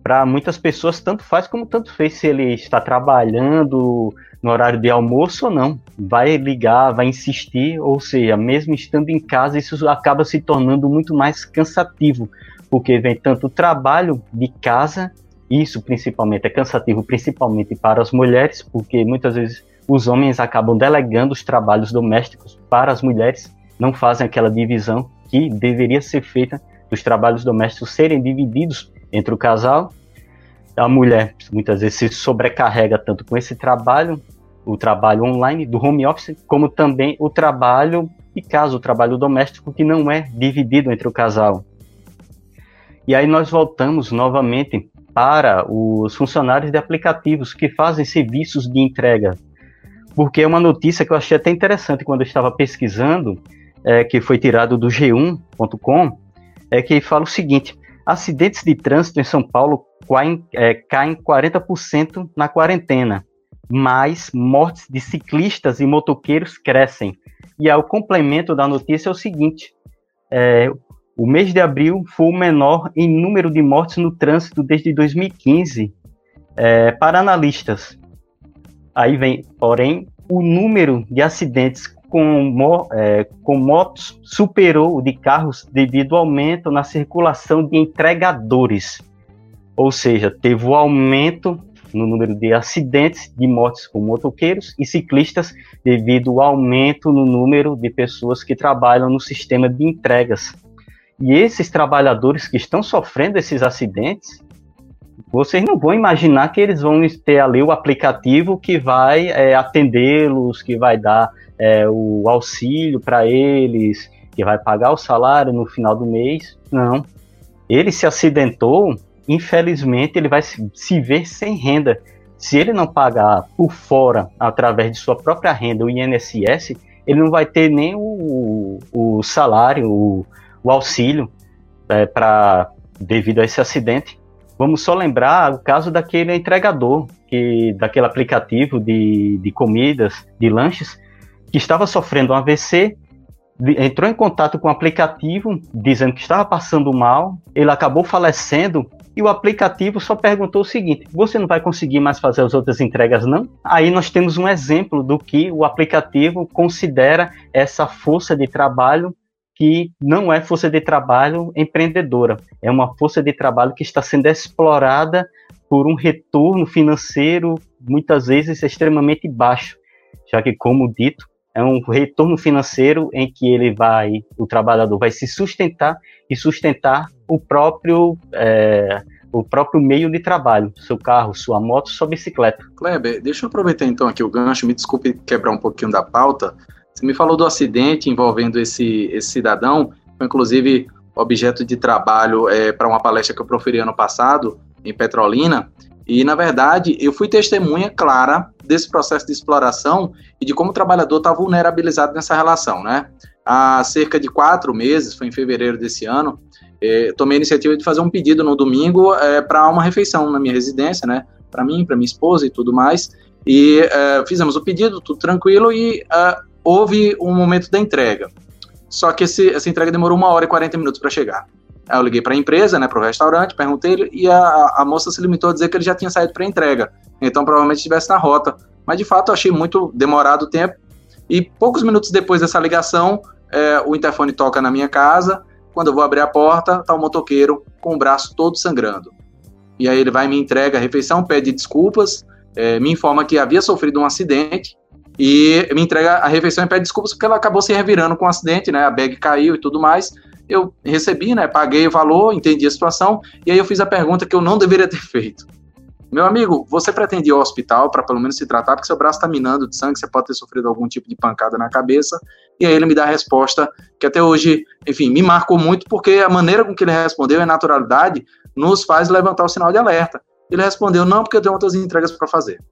para muitas pessoas, tanto faz como tanto fez se ele está trabalhando no horário de almoço ou não. Vai ligar, vai insistir, ou seja, mesmo estando em casa, isso acaba se tornando muito mais cansativo, porque vem tanto trabalho de casa, isso principalmente é cansativo, principalmente para as mulheres, porque muitas vezes os homens acabam delegando os trabalhos domésticos para as mulheres, não fazem aquela divisão que deveria ser feita dos trabalhos domésticos serem divididos entre o casal. A mulher muitas vezes se sobrecarrega tanto com esse trabalho, o trabalho online do home office, como também o trabalho de casa, o trabalho doméstico que não é dividido entre o casal. E aí nós voltamos novamente para os funcionários de aplicativos que fazem serviços de entrega. Porque é uma notícia que eu achei até interessante quando eu estava pesquisando, é, que foi tirado do g1.com, é que fala o seguinte: acidentes de trânsito em São Paulo caem, é, caem 40% na quarentena, mas mortes de ciclistas e motoqueiros crescem. E aí, o complemento da notícia é o seguinte: é, o mês de abril foi o menor em número de mortes no trânsito desde 2015. É, para analistas, aí vem, porém, o número de acidentes com, é, com motos superou o de carros devido ao aumento na circulação de entregadores. Ou seja, teve o um aumento no número de acidentes de mortes com motoqueiros e ciclistas devido ao aumento no número de pessoas que trabalham no sistema de entregas. E esses trabalhadores que estão sofrendo esses acidentes, vocês não vão imaginar que eles vão ter ali o aplicativo que vai é, atendê-los, que vai dar é, o auxílio para eles, que vai pagar o salário no final do mês. Não. Ele se acidentou, infelizmente, ele vai se, ver sem renda. Se ele não pagar por fora, através de sua própria renda, o INSS, ele não vai ter nem o, o salário, o, o auxílio é, para devido a esse acidente. Vamos só lembrar o caso daquele entregador, que daquele aplicativo de, de comidas, de lanches, que estava sofrendo um AVC, entrou em contato com o aplicativo dizendo que estava passando mal, ele acabou falecendo e o aplicativo só perguntou o seguinte: você não vai conseguir mais fazer as outras entregas, não? Aí nós temos um exemplo do que o aplicativo considera essa força de trabalho que não é força de trabalho empreendedora, é uma força de trabalho que está sendo explorada por um retorno financeiro muitas vezes extremamente baixo, já que, como dito, é um retorno financeiro em que ele vai, o trabalhador vai se sustentar e sustentar o próprio é, o próprio meio de trabalho, seu carro, sua moto, sua bicicleta. Kleber, deixa eu aproveitar então aqui o gancho, me desculpe quebrar um pouquinho da pauta. Você me falou do acidente envolvendo esse, esse cidadão, foi inclusive objeto de trabalho é, para uma palestra que eu proferi ano passado em Petrolina. E, na verdade, eu fui testemunha clara desse processo de exploração e de como o trabalhador está vulnerabilizado nessa relação, né? Há cerca de quatro meses, foi em fevereiro desse ano, eh, tomei a iniciativa de fazer um pedido no domingo eh, para uma refeição na minha residência, né? Para mim, para minha esposa e tudo mais. E eh, fizemos o pedido, tudo tranquilo, e houve um momento da entrega. Só que esse, essa entrega demorou uma hora e 40 minutos para chegar. Aí eu liguei para a empresa, né, para o restaurante, perguntei e a, a moça se limitou a dizer que ele já tinha saído para entrega. Então provavelmente estivesse na rota. Mas de fato eu achei muito demorado o tempo. E poucos minutos depois dessa ligação, é, o interfone toca na minha casa. Quando eu vou abrir a porta, tá o motoqueiro com o braço todo sangrando. E aí ele vai me entrega a refeição, pede desculpas, é, me informa que havia sofrido um acidente e me entrega a refeição e pede desculpas porque ela acabou se revirando com o um acidente, né? A bag caiu e tudo mais eu recebi, né, paguei o valor, entendi a situação, e aí eu fiz a pergunta que eu não deveria ter feito. Meu amigo, você pretende ir ao hospital para pelo menos se tratar, porque seu braço está minando de sangue, você pode ter sofrido algum tipo de pancada na cabeça. E aí ele me dá a resposta que até hoje, enfim, me marcou muito, porque a maneira com que ele respondeu, a naturalidade, nos faz levantar o sinal de alerta. Ele respondeu: não, porque eu tenho outras entregas para fazer.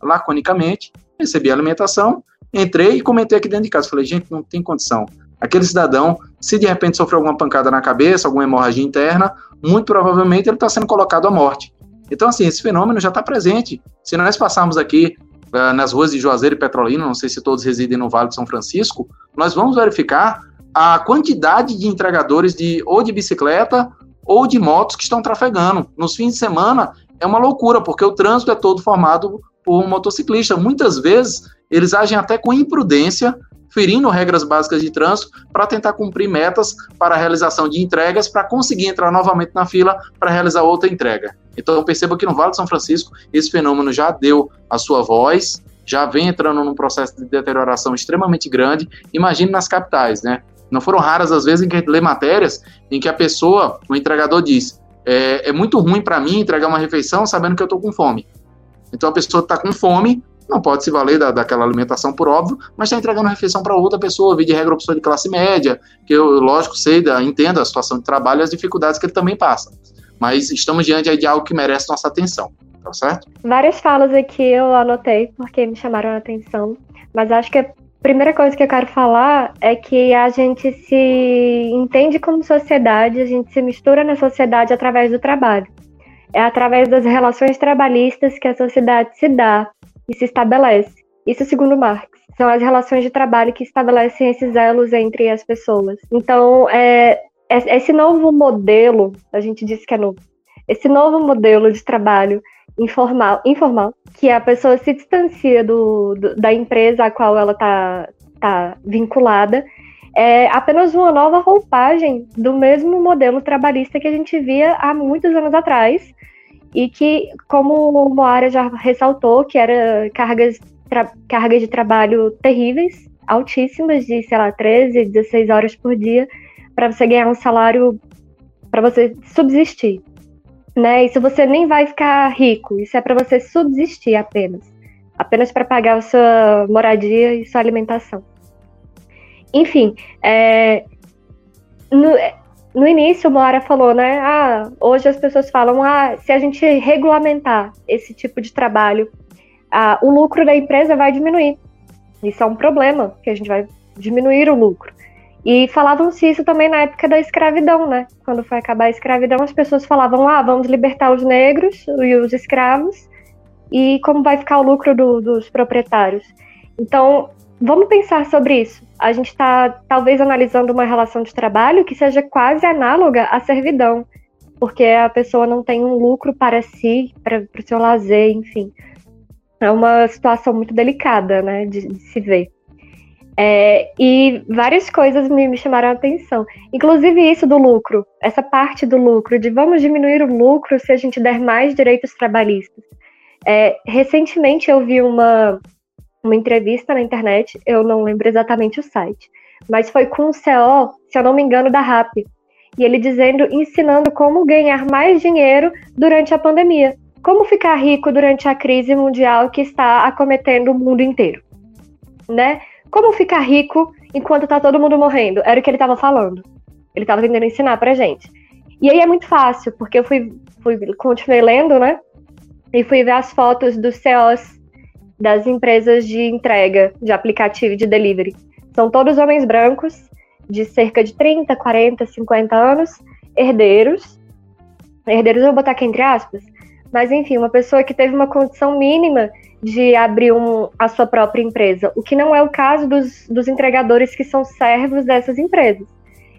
Laconicamente, recebi a alimentação, entrei e comentei aqui dentro de casa. Falei: gente, não tem condição. Aquele cidadão, se de repente sofreu alguma pancada na cabeça, alguma hemorragia interna, muito provavelmente ele está sendo colocado à morte. Então, assim, esse fenômeno já está presente. Se nós passarmos aqui uh, nas ruas de Juazeiro e Petrolina, não sei se todos residem no Vale de São Francisco, nós vamos verificar a quantidade de entregadores de ou de bicicleta ou de motos que estão trafegando. Nos fins de semana é uma loucura, porque o trânsito é todo formado por motociclista. Muitas vezes eles agem até com imprudência, ferindo regras básicas de trânsito para tentar cumprir metas para a realização de entregas, para conseguir entrar novamente na fila para realizar outra entrega. Então perceba que no Vale de São Francisco esse fenômeno já deu a sua voz, já vem entrando num processo de deterioração extremamente grande. Imagine nas capitais, né? Não foram raras as vezes em que lê matérias em que a pessoa, o entregador diz, é, é muito ruim para mim entregar uma refeição sabendo que eu estou com fome. Então a pessoa está com fome, não pode se valer da, daquela alimentação por óbvio, mas está entregando refeição para outra pessoa, vi de regra pessoa de classe média, que eu, lógico, sei, da, entendo a situação de trabalho e as dificuldades que ele também passa. Mas estamos diante de algo que merece nossa atenção, tá certo? Várias falas aqui eu anotei porque me chamaram a atenção, mas acho que a primeira coisa que eu quero falar é que a gente se entende como sociedade, a gente se mistura na sociedade através do trabalho. É através das relações trabalhistas que a sociedade se dá e se estabelece. Isso segundo Marx. São as relações de trabalho que estabelecem esses elos entre as pessoas. Então, é, esse novo modelo, a gente disse que é novo, esse novo modelo de trabalho informal, informal que a pessoa se distancia do, do da empresa a qual ela está tá vinculada, é apenas uma nova roupagem do mesmo modelo trabalhista que a gente via há muitos anos atrás, e que, como o Moara já ressaltou, que era cargas, cargas de trabalho terríveis, altíssimas, de, sei lá, 13, 16 horas por dia, para você ganhar um salário para você subsistir. Né? Isso você nem vai ficar rico, isso é para você subsistir apenas. Apenas para pagar a sua moradia e sua alimentação. Enfim, é, no, no início, o Moara falou, né? Ah, hoje as pessoas falam, ah, se a gente regulamentar esse tipo de trabalho, ah, o lucro da empresa vai diminuir. Isso é um problema, que a gente vai diminuir o lucro. E falavam-se isso também na época da escravidão, né? Quando foi acabar a escravidão, as pessoas falavam, ah, vamos libertar os negros e os escravos, e como vai ficar o lucro do, dos proprietários. Então, vamos pensar sobre isso. A gente está talvez analisando uma relação de trabalho que seja quase análoga à servidão, porque a pessoa não tem um lucro para si, para o seu lazer, enfim. É uma situação muito delicada, né, de, de se ver. É, e várias coisas me, me, chamaram a atenção. Inclusive isso do lucro, essa parte do lucro, de vamos diminuir o lucro se a gente der mais direitos trabalhistas. É, recentemente eu vi uma, uma entrevista na internet, eu não lembro exatamente o site, mas foi com o CEO, se eu não me engano, da RAP. E ele dizendo, ensinando como ganhar mais dinheiro durante a pandemia. Como ficar rico durante a crise mundial que está acometendo o mundo inteiro. Né? Como ficar rico enquanto está todo mundo morrendo? Era o que ele estava falando. Ele estava tentando ensinar pra gente. E aí é muito fácil, porque eu fui, fui continuei lendo, né? E fui ver as fotos dos CEOs das empresas de entrega de aplicativo de delivery. São todos homens brancos, de cerca de 30, 40, 50 anos, herdeiros. Herdeiros eu vou botar aqui entre aspas, mas enfim, uma pessoa que teve uma condição mínima de abrir um, a sua própria empresa, o que não é o caso dos, dos entregadores que são servos dessas empresas.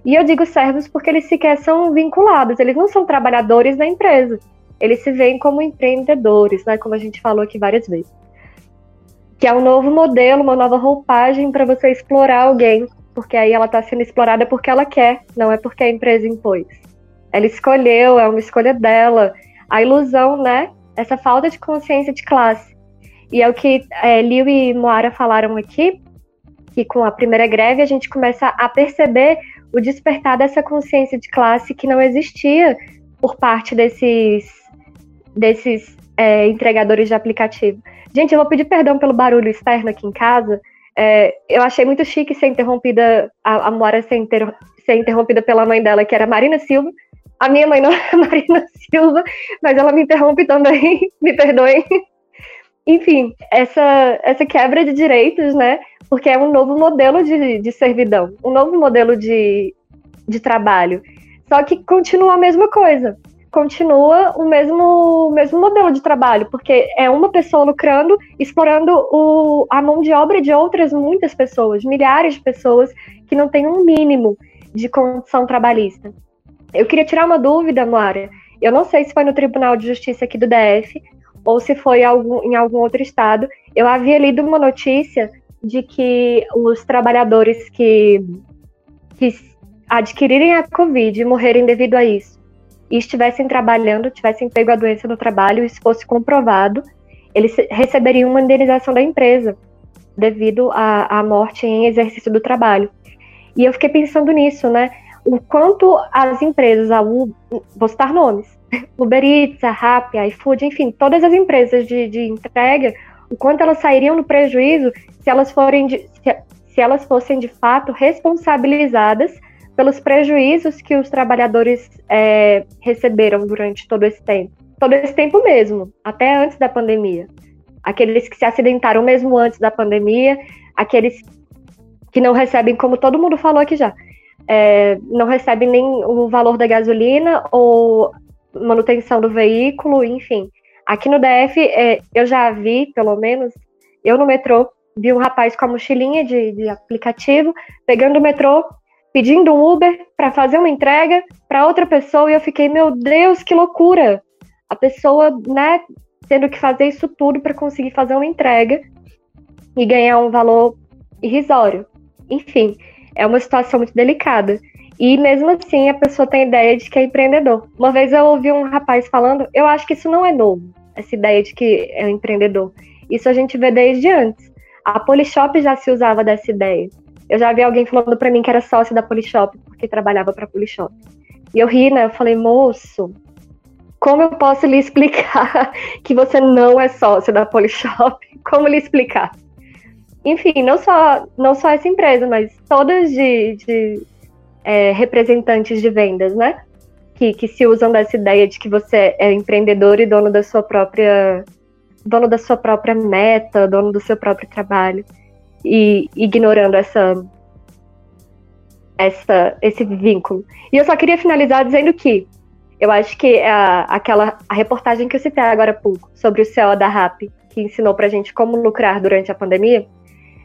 E eu digo servos porque eles sequer são vinculados, eles não são trabalhadores da empresa. Eles se veem como empreendedores, né, como a gente falou aqui várias vezes que é um novo modelo, uma nova roupagem para você explorar alguém, porque aí ela está sendo explorada porque ela quer, não é porque a empresa impôs. Ela escolheu, é uma escolha dela. A ilusão, né? Essa falta de consciência de classe. E é o que é, Liu e Moara falaram aqui, que com a primeira greve a gente começa a perceber o despertar dessa consciência de classe que não existia por parte desses, desses é, entregadores de aplicativo. Gente, eu vou pedir perdão pelo barulho externo aqui em casa. É, eu achei muito chique ser interrompida, a, a Moara ser, inter, ser interrompida pela mãe dela, que era Marina Silva. A minha mãe não é Marina Silva, mas ela me interrompe também, me perdoem. Enfim, essa, essa quebra de direitos, né? Porque é um novo modelo de, de servidão, um novo modelo de, de trabalho. Só que continua a mesma coisa continua o mesmo, o mesmo modelo de trabalho, porque é uma pessoa lucrando, explorando o, a mão de obra de outras muitas pessoas, milhares de pessoas que não têm um mínimo de condição trabalhista. Eu queria tirar uma dúvida, Moara. Eu não sei se foi no Tribunal de Justiça aqui do DF ou se foi algum, em algum outro estado. Eu havia lido uma notícia de que os trabalhadores que, que adquirirem a Covid e morrerem devido a isso e estivessem trabalhando, tivessem pego a doença no trabalho e isso fosse comprovado, eles receberiam uma indenização da empresa devido à, à morte em exercício do trabalho. E eu fiquei pensando nisso, né? O quanto as empresas, a U, vou citar nomes, Uber Eats, a Rappi, a iFood, enfim, todas as empresas de, de entrega, o quanto elas sairiam no prejuízo se elas forem de, se, se elas fossem de fato responsabilizadas pelos prejuízos que os trabalhadores é, receberam durante todo esse tempo. Todo esse tempo mesmo, até antes da pandemia. Aqueles que se acidentaram mesmo antes da pandemia, aqueles que não recebem, como todo mundo falou aqui já, é, não recebem nem o valor da gasolina ou manutenção do veículo, enfim. Aqui no DF, é, eu já vi, pelo menos, eu no metrô, vi um rapaz com a mochilinha de, de aplicativo, pegando o metrô, pedindo um Uber para fazer uma entrega para outra pessoa e eu fiquei, meu Deus, que loucura! A pessoa, né, tendo que fazer isso tudo para conseguir fazer uma entrega e ganhar um valor irrisório. Enfim, é uma situação muito delicada. E mesmo assim, a pessoa tem a ideia de que é empreendedor. Uma vez eu ouvi um rapaz falando, eu acho que isso não é novo, essa ideia de que é um empreendedor. Isso a gente vê desde antes. A Polishop já se usava dessa ideia. Eu já vi alguém falando para mim que era sócio da Polishop, porque trabalhava para Polishop. E eu ri, né? Eu falei, moço, como eu posso lhe explicar que você não é sócio da Polishop? Como lhe explicar? Enfim, não só, não só essa empresa, mas todas de, de é, representantes de vendas, né? Que, que se usam dessa ideia de que você é empreendedor e dono da sua própria dono da sua própria meta, dono do seu próprio trabalho e ignorando essa essa esse vínculo. E eu só queria finalizar dizendo que eu acho que a, aquela a reportagem que eu citei agora há pouco sobre o CEO da RAP, que ensinou pra gente como lucrar durante a pandemia,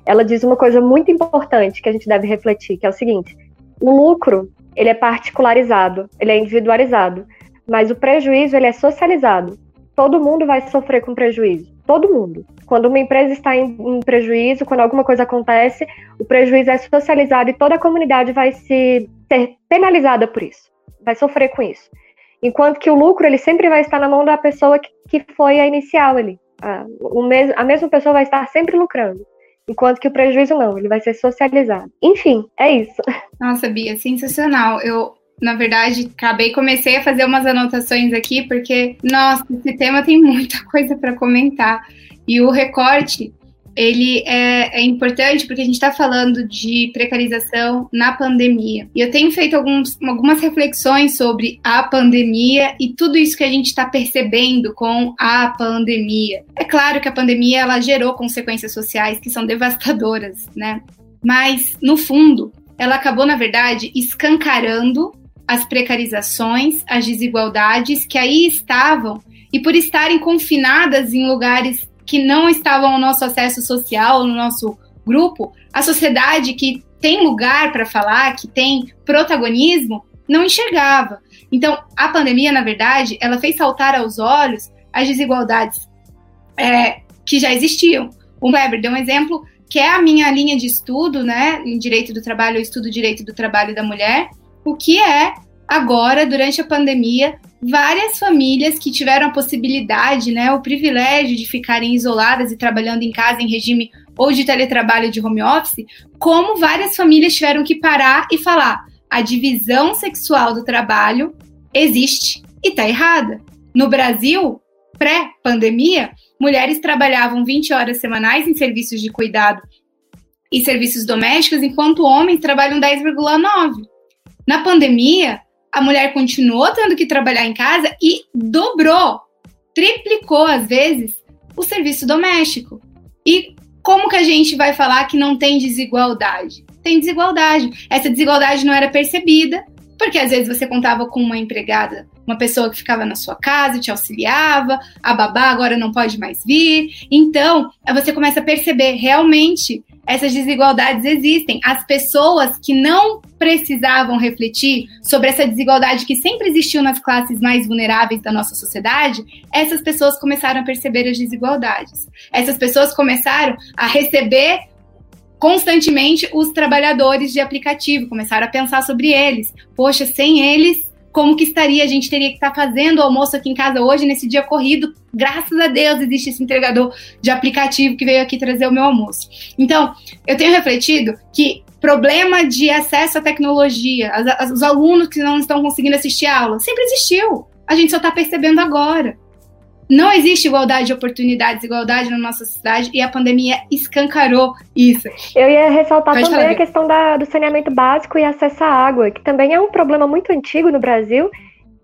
ela diz uma coisa muito importante que a gente deve refletir, que é o seguinte: o lucro ele é particularizado, ele é individualizado, mas o prejuízo ele é socializado. Todo mundo vai sofrer com prejuízo, todo mundo. Quando uma empresa está em, em prejuízo, quando alguma coisa acontece, o prejuízo é socializado e toda a comunidade vai se ser penalizada por isso, vai sofrer com isso. Enquanto que o lucro ele sempre vai estar na mão da pessoa que, que foi a inicial ali. A, o mes, a mesma pessoa vai estar sempre lucrando. Enquanto que o prejuízo não, ele vai ser socializado. Enfim, é isso. Nossa, Bia, sensacional. Eu, na verdade, acabei comecei a fazer umas anotações aqui porque, nossa, esse tema tem muita coisa para comentar. E o recorte ele é, é, importante porque a gente está falando de precarização na pandemia. E eu tenho feito alguns, algumas reflexões sobre a pandemia e tudo isso que a gente está percebendo com a pandemia. É claro que a pandemia ela gerou consequências sociais que são devastadoras, né? Mas, no fundo, ela acabou, na verdade, escancarando as precarizações, as desigualdades que aí estavam e por estarem confinadas em lugares que não estavam no nosso acesso social, no nosso grupo, a sociedade que tem lugar para falar, que tem protagonismo, não enxergava. Então, a pandemia, na verdade, ela fez saltar aos olhos as desigualdades é, que já existiam. O Weber deu um exemplo que é a minha linha de estudo, né? Em direito do trabalho, eu estudo direito do trabalho da mulher. O que é agora, durante a pandemia, várias famílias que tiveram a possibilidade, né, o privilégio de ficarem isoladas e trabalhando em casa em regime ou de teletrabalho de home office, como várias famílias tiveram que parar e falar: a divisão sexual do trabalho existe e está errada. No Brasil, pré-pandemia, mulheres trabalhavam 20 horas semanais em serviços de cuidado e serviços domésticos, enquanto homens trabalham 10,9. Na pandemia, a mulher continuou tendo que trabalhar em casa e dobrou, triplicou às vezes o serviço doméstico. E como que a gente vai falar que não tem desigualdade? Tem desigualdade. Essa desigualdade não era percebida, porque às vezes você contava com uma empregada, uma pessoa que ficava na sua casa te auxiliava, a babá agora não pode mais vir. Então, você começa a perceber realmente essas desigualdades existem. As pessoas que não precisavam refletir sobre essa desigualdade que sempre existiu nas classes mais vulneráveis da nossa sociedade, essas pessoas começaram a perceber as desigualdades. Essas pessoas começaram a receber constantemente os trabalhadores de aplicativo, começaram a pensar sobre eles. Poxa, sem eles como que estaria, a gente teria que estar fazendo o almoço aqui em casa hoje, nesse dia corrido. Graças a Deus existe esse entregador de aplicativo que veio aqui trazer o meu almoço. Então, eu tenho refletido que problema de acesso à tecnologia, os alunos que não estão conseguindo assistir a aula, sempre existiu. A gente só está percebendo agora. Não existe igualdade de oportunidades, igualdade na nossa sociedade e a pandemia escancarou isso. Eu ia ressaltar Pode também falar. a questão da, do saneamento básico e acesso à água, que também é um problema muito antigo no Brasil,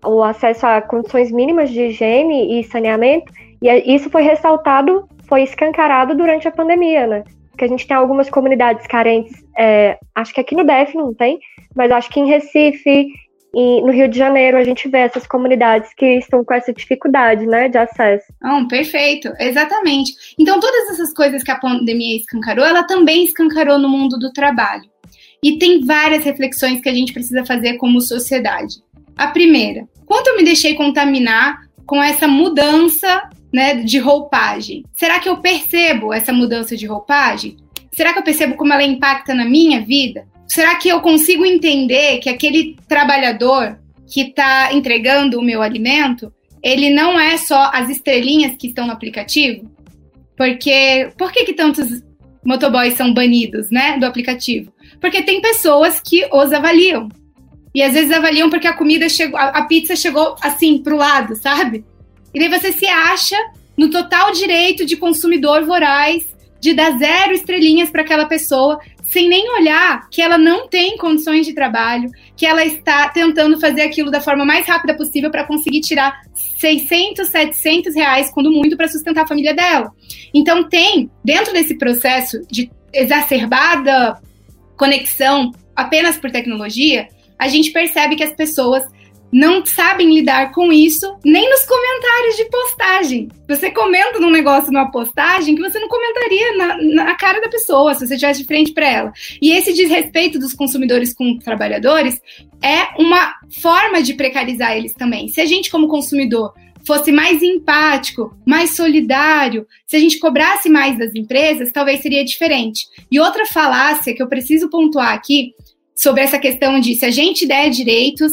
o acesso a condições mínimas de higiene e saneamento, e é, isso foi ressaltado, foi escancarado durante a pandemia, né? Porque a gente tem algumas comunidades carentes, é, acho que aqui no DF não tem, mas acho que em Recife e no Rio de Janeiro a gente vê essas comunidades que estão com essa dificuldade, né, de acesso. Não, perfeito, exatamente. Então todas essas coisas que a pandemia escancarou, ela também escancarou no mundo do trabalho. E tem várias reflexões que a gente precisa fazer como sociedade. A primeira, quanto eu me deixei contaminar com essa mudança, né, de roupagem? Será que eu percebo essa mudança de roupagem? Será que eu percebo como ela impacta na minha vida? Será que eu consigo entender que aquele trabalhador que está entregando o meu alimento, ele não é só as estrelinhas que estão no aplicativo? Porque por que, que tantos motoboys são banidos, né, do aplicativo? Porque tem pessoas que os avaliam. E às vezes avaliam porque a comida chegou, a, pizza chegou assim pro lado, sabe? E daí você se acha no total direito de consumidor voraz, de dar zero estrelinhas para aquela pessoa, sem nem olhar que ela não tem condições de trabalho, que ela está tentando fazer aquilo da forma mais rápida possível para conseguir tirar 600, 700 reais, quando muito, para sustentar a família dela. Então, tem, dentro desse processo de exacerbada conexão apenas por tecnologia, a gente percebe que as pessoas não sabem lidar com isso nem nos comentários de postagem. Você comenta num negócio numa postagem que você não comentaria na, na cara da pessoa se você estivesse de frente para ela. E esse desrespeito dos consumidores com trabalhadores é uma forma de precarizar eles também. Se a gente, como consumidor, fosse mais empático, mais solidário, se a gente cobrasse mais das empresas, talvez seria diferente. E outra falácia que eu preciso pontuar aqui sobre essa questão de se a gente der direitos,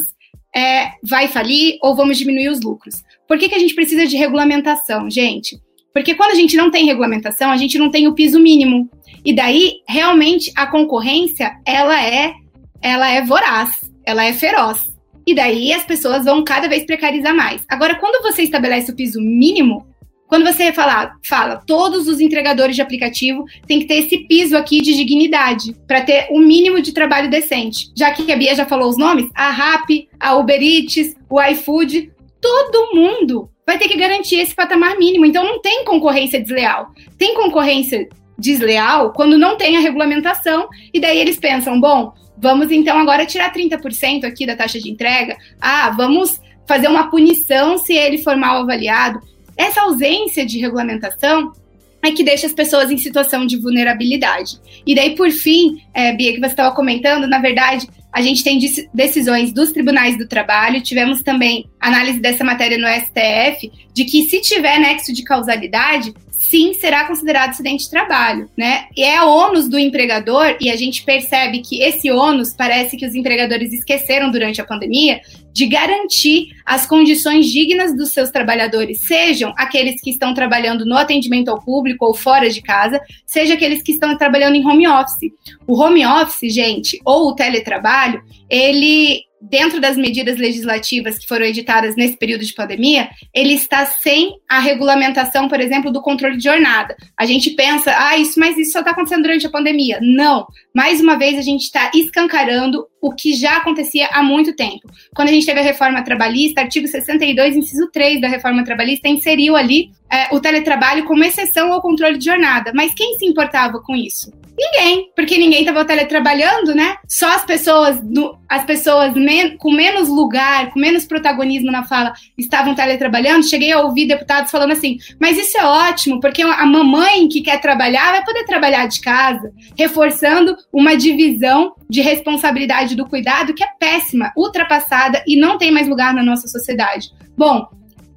é, vai falir ou vamos diminuir os lucros. Por que, que a gente precisa de regulamentação, gente? Porque quando a gente não tem regulamentação, a gente não tem o piso mínimo. E daí, realmente, a concorrência, ela é, ela é voraz, ela é feroz. E daí as pessoas vão cada vez precarizar mais. Agora, quando você estabelece o piso mínimo, quando você fala, fala, todos os entregadores de aplicativo têm que ter esse piso aqui de dignidade para ter o um mínimo de trabalho decente. Já que a Bia já falou os nomes, a Rap, a Uber Eats, o iFood, todo mundo vai ter que garantir esse patamar mínimo. Então não tem concorrência desleal. Tem concorrência desleal quando não tem a regulamentação e daí eles pensam, bom, vamos então agora tirar 30% aqui da taxa de entrega. Ah, vamos fazer uma punição se ele for mal avaliado. Essa ausência de regulamentação é que deixa as pessoas em situação de vulnerabilidade. E daí, por fim, é, Bia, que você estava comentando, na verdade, a gente tem decisões dos tribunais do trabalho, tivemos também análise dessa matéria no STF, de que se tiver nexo de causalidade, sim será considerado acidente de trabalho, né? E é ônus do empregador, e a gente percebe que esse ônus parece que os empregadores esqueceram durante a pandemia, de garantir as condições dignas dos seus trabalhadores, sejam aqueles que estão trabalhando no atendimento ao público ou fora de casa, seja aqueles que estão trabalhando em home office. O home office, gente, ou o teletrabalho, ele dentro das medidas legislativas que foram editadas nesse período de pandemia, ele está sem a regulamentação, por exemplo, do controle de jornada. A gente pensa, ah, isso, mas isso só está acontecendo durante a pandemia. Não. Mais uma vez, a gente está escancarando o que já acontecia há muito tempo. Quando a gente teve a reforma trabalhista, artigo 62, inciso 3 da reforma trabalhista, inseriu ali é, o teletrabalho como exceção ao controle de jornada. Mas quem se importava com isso? Ninguém, porque ninguém estava teletrabalhando, né? Só as pessoas, no, as pessoas men com menos lugar, com menos protagonismo na fala, estavam teletrabalhando. Cheguei a ouvir deputados falando assim: mas isso é ótimo, porque a mamãe que quer trabalhar vai poder trabalhar de casa, reforçando uma divisão de responsabilidade do cuidado que é péssima, ultrapassada e não tem mais lugar na nossa sociedade. Bom,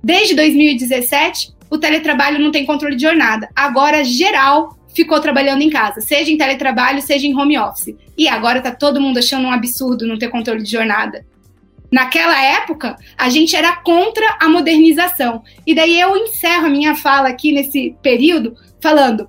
desde 2017, o teletrabalho não tem controle de jornada. Agora, geral, ficou trabalhando em casa, seja em teletrabalho, seja em home office. E agora tá todo mundo achando um absurdo não ter controle de jornada. Naquela época, a gente era contra a modernização. E daí eu encerro a minha fala aqui nesse período falando: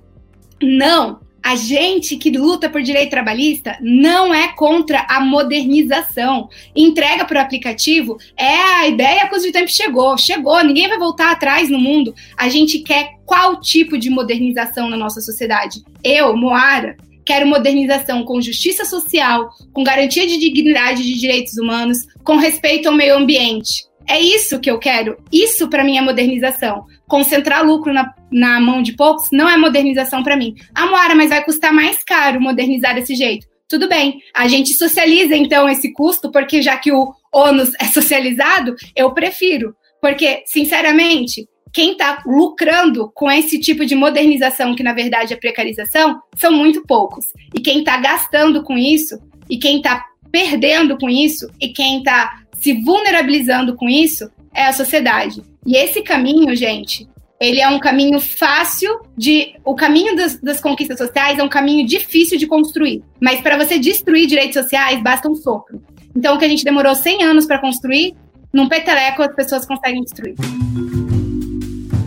não, a gente que luta por direito trabalhista não é contra a modernização. Entrega para o aplicativo é a ideia que o tempo chegou. Chegou, ninguém vai voltar atrás no mundo. A gente quer qual tipo de modernização na nossa sociedade? Eu, Moara, quero modernização com justiça social, com garantia de dignidade de direitos humanos, com respeito ao meio ambiente. É isso que eu quero. Isso para mim é modernização. Concentrar lucro na, na mão de poucos não é modernização para mim. Ah, Moara, mas vai custar mais caro modernizar desse jeito. Tudo bem, a gente socializa então esse custo, porque já que o ônus é socializado, eu prefiro. Porque, sinceramente, quem está lucrando com esse tipo de modernização, que na verdade é precarização, são muito poucos. E quem está gastando com isso, e quem está perdendo com isso, e quem está se vulnerabilizando com isso é a sociedade. E esse caminho, gente, ele é um caminho fácil de. O caminho das, das conquistas sociais é um caminho difícil de construir. Mas para você destruir direitos sociais, basta um sopro. Então, o que a gente demorou 100 anos para construir, num peteleco as pessoas conseguem destruir.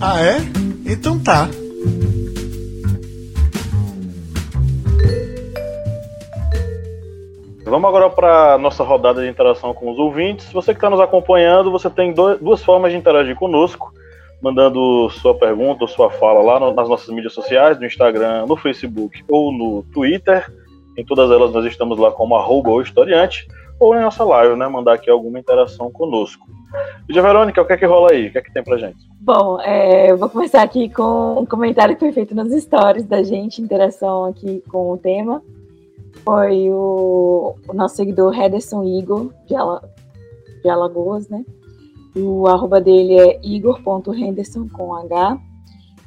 Ah, é? Então tá. Vamos agora para nossa rodada de interação com os ouvintes. Você que está nos acompanhando, você tem dois, duas formas de interagir conosco, mandando sua pergunta ou sua fala lá no, nas nossas mídias sociais, no Instagram, no Facebook ou no Twitter. Em todas elas nós estamos lá como arroba ou historiante, ou em nossa live, né? Mandar aqui alguma interação conosco. Lídia Verônica, o que é que rola aí? O que é que tem pra gente? Bom, é, vou começar aqui com um comentário que foi feito nas stories da gente, interação aqui com o tema. Foi o, o nosso seguidor Hederson Igor, de, Ala, de Alagoas, né? O arroba dele é igor.henderson com H.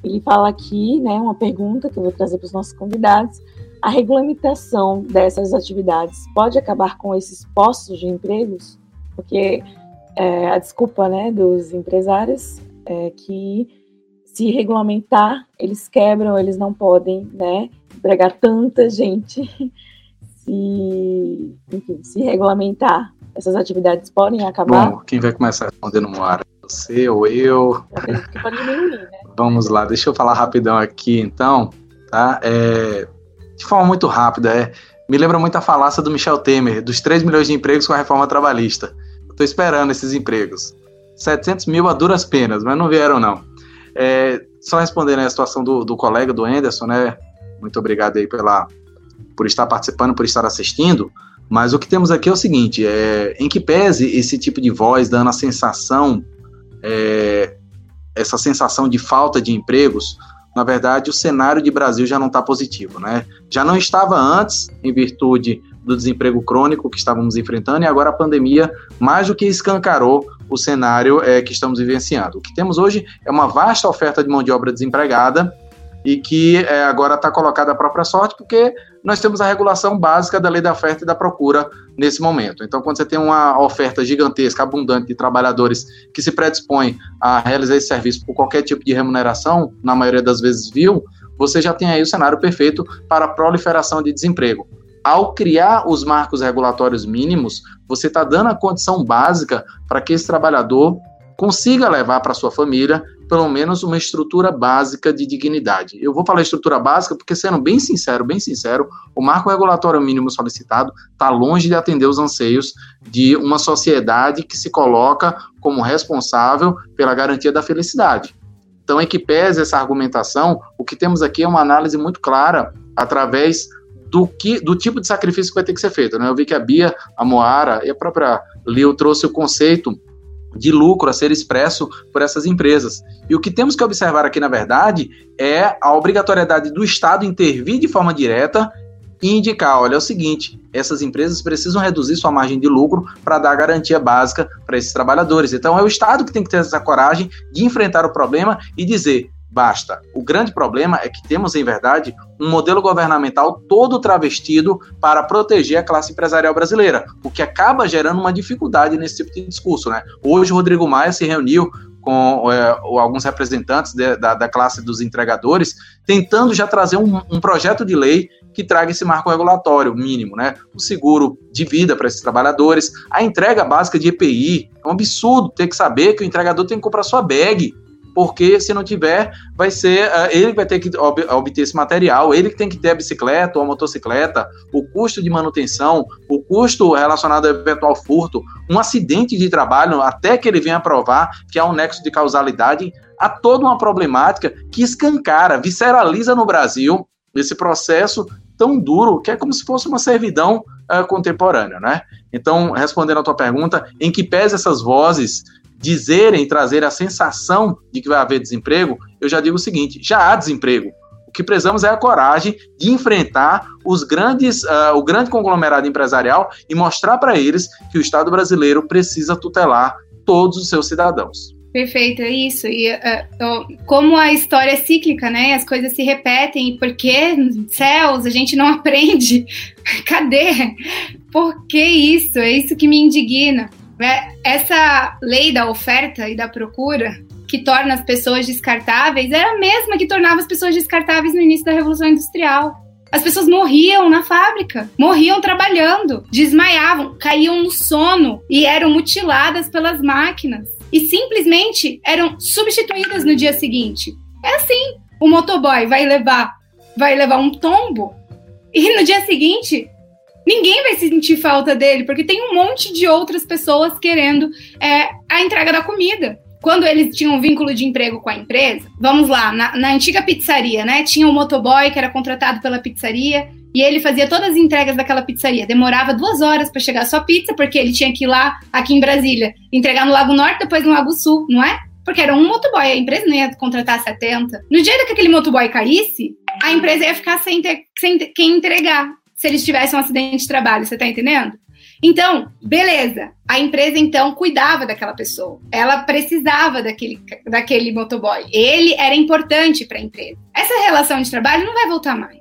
Ele fala aqui, né, uma pergunta que eu vou trazer para os nossos convidados. A regulamentação dessas atividades pode acabar com esses postos de empregos? Porque é, a desculpa né, dos empresários é que se regulamentar, eles quebram, eles não podem né, empregar tanta gente. Se, enfim, se regulamentar, essas atividades podem acabar. Bom, quem vai começar respondendo no ar? Você ou eu? Pode diminuir, né? Vamos lá, deixa eu falar rapidão aqui então, tá? É, de forma muito rápida, é, me lembra muito a falácia do Michel Temer, dos 3 milhões de empregos com a reforma trabalhista. Estou esperando esses empregos. 700 mil a duras penas, mas não vieram não. É, só respondendo a situação do, do colega, do Anderson, né? Muito obrigado aí pela, por estar participando, por estar assistindo. Mas o que temos aqui é o seguinte: é, em que pese esse tipo de voz dando a sensação, é, essa sensação de falta de empregos, na verdade o cenário de Brasil já não está positivo, né? Já não estava antes, em virtude do desemprego crônico que estávamos enfrentando, e agora a pandemia mais do que escancarou o cenário é, que estamos vivenciando. O que temos hoje é uma vasta oferta de mão de obra desempregada e que é, agora está colocada à própria sorte, porque nós temos a regulação básica da lei da oferta e da procura nesse momento. Então, quando você tem uma oferta gigantesca, abundante de trabalhadores que se predispõem a realizar esse serviço por qualquer tipo de remuneração, na maioria das vezes vil, você já tem aí o cenário perfeito para a proliferação de desemprego ao criar os marcos regulatórios mínimos, você está dando a condição básica para que esse trabalhador consiga levar para sua família pelo menos uma estrutura básica de dignidade. Eu vou falar estrutura básica porque, sendo bem sincero, bem sincero, o marco regulatório mínimo solicitado está longe de atender os anseios de uma sociedade que se coloca como responsável pela garantia da felicidade. Então, em que pese essa argumentação, o que temos aqui é uma análise muito clara através do, que, do tipo de sacrifício que vai ter que ser feito. Né? Eu vi que a Bia, a Moara e a própria Leo trouxe o conceito de lucro a ser expresso por essas empresas. E o que temos que observar aqui, na verdade, é a obrigatoriedade do Estado intervir de forma direta e indicar: olha, é o seguinte, essas empresas precisam reduzir sua margem de lucro para dar garantia básica para esses trabalhadores. Então, é o Estado que tem que ter essa coragem de enfrentar o problema e dizer: basta. O grande problema é que temos, em verdade, um modelo governamental todo travestido para proteger a classe empresarial brasileira, o que acaba gerando uma dificuldade nesse tipo de discurso. Né? Hoje, o Rodrigo Maia se reuniu com é, alguns representantes de, da, da, classe dos entregadores, tentando já trazer um, um, projeto de lei que traga esse marco regulatório mínimo, né? O seguro de vida para esses trabalhadores, a entrega básica de EPI. É um absurdo ter que saber que o entregador tem que comprar sua bag porque se não tiver, vai ser uh, ele vai ter que ob obter esse material, ele que tem que ter a bicicleta ou a motocicleta, o custo de manutenção, o custo relacionado ao eventual furto, um acidente de trabalho, até que ele venha provar que há um nexo de causalidade, há toda uma problemática que escancara, visceraliza no Brasil esse processo tão duro que é como se fosse uma servidão uh, contemporânea, né? Então, respondendo à tua pergunta, em que pese essas vozes dizerem, trazer a sensação de que vai haver desemprego, eu já digo o seguinte: já há desemprego. O que precisamos é a coragem de enfrentar os grandes, uh, o grande conglomerado empresarial e mostrar para eles que o Estado brasileiro precisa tutelar todos os seus cidadãos. Perfeito, é isso. E uh, como a história é cíclica, né? As coisas se repetem. Por que céus a gente não aprende? Cadê? Por que isso? É isso que me indigna. Né? Essa lei da oferta e da procura, que torna as pessoas descartáveis, era a mesma que tornava as pessoas descartáveis no início da Revolução Industrial. As pessoas morriam na fábrica, morriam trabalhando, desmaiavam, caíam no sono e eram mutiladas pelas máquinas. E simplesmente eram substituídas no dia seguinte. É assim. O motoboy vai levar, vai levar um tombo e no dia seguinte ninguém vai sentir falta dele, porque tem um monte de outras pessoas querendo é, a entrega da comida. Quando eles tinham um vínculo de emprego com a empresa, vamos lá, na, na antiga pizzaria, né? Tinha um motoboy que era contratado pela pizzaria e ele fazia todas as entregas daquela pizzaria. Demorava duas horas para chegar a sua pizza, porque ele tinha que ir lá, aqui em Brasília, entregar no Lago Norte, depois no Lago Sul, não é? Porque era um motoboy, a empresa não ia contratar 70. No dia que aquele motoboy caísse, a empresa ia ficar sem, ter, sem ter, quem entregar, se eles tivessem um acidente de trabalho, você tá entendendo? Então, beleza. A empresa então cuidava daquela pessoa. Ela precisava daquele, daquele motoboy. Ele era importante para a empresa. Essa relação de trabalho não vai voltar mais.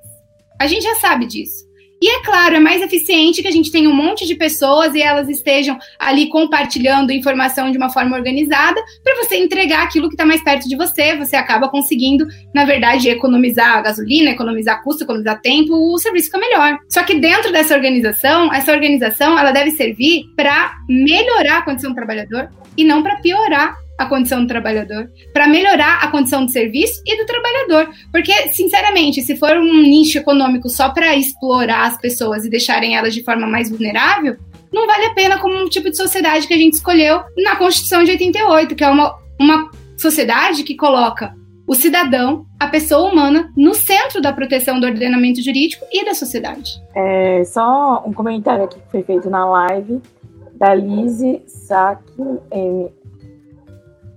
A gente já sabe disso. E é claro, é mais eficiente que a gente tenha um monte de pessoas e elas estejam ali compartilhando informação de uma forma organizada para você entregar aquilo que está mais perto de você. Você acaba conseguindo, na verdade, economizar gasolina, economizar custo, economizar tempo, o serviço fica melhor. Só que dentro dessa organização, essa organização ela deve servir para melhorar a condição do trabalhador e não para piorar a condição do trabalhador, para melhorar a condição do serviço e do trabalhador. Porque, sinceramente, se for um nicho econômico só para explorar as pessoas e deixarem elas de forma mais vulnerável, não vale a pena como um tipo de sociedade que a gente escolheu na Constituição de 88, que é uma, uma sociedade que coloca o cidadão, a pessoa humana, no centro da proteção do ordenamento jurídico e da sociedade. É, só um comentário aqui que foi feito na live da Lise Sack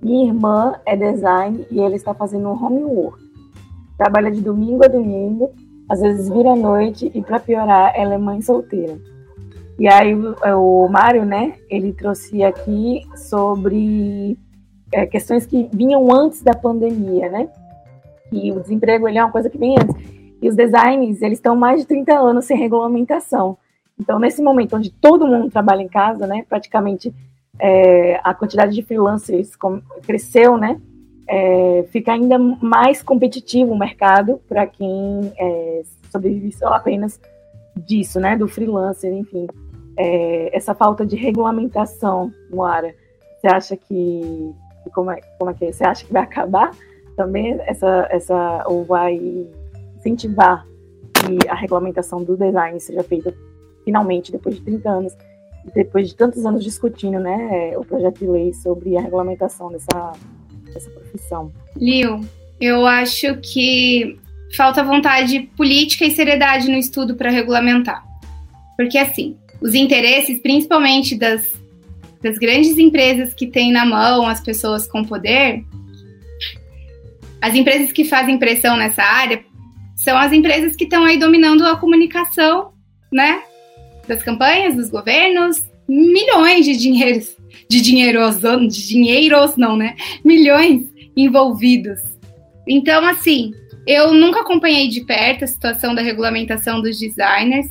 minha irmã é design e ela está fazendo um homework. Trabalha de domingo a domingo, às vezes vira à noite e, para piorar, ela é mãe solteira. E aí o Mário, né, ele trouxe aqui sobre é, questões que vinham antes da pandemia, né? E o desemprego ele é uma coisa que vem antes. E os designs, eles estão mais de 30 anos sem regulamentação. Então, nesse momento onde todo mundo trabalha em casa, né, praticamente é, a quantidade de freelancers cresceu, né? É, fica ainda mais competitivo o mercado para quem é, sobrevive só apenas disso, né? Do freelancer, enfim. É, essa falta de regulamentação, Moara, você acha que como é, como é que é? Você acha que vai acabar também essa essa ou vai incentivar que a regulamentação do design seja feita finalmente depois de 30 anos depois de tantos anos discutindo, né, o projeto de lei sobre a regulamentação dessa, dessa profissão. Lil, eu acho que falta vontade política e seriedade no estudo para regulamentar. Porque, assim, os interesses, principalmente das, das grandes empresas que têm na mão as pessoas com poder, as empresas que fazem pressão nessa área são as empresas que estão aí dominando a comunicação, né? Das campanhas dos governos, milhões de dinheiros, de dinheiros, de dinheiros não, né? Milhões envolvidos. Então, assim, eu nunca acompanhei de perto a situação da regulamentação dos designers,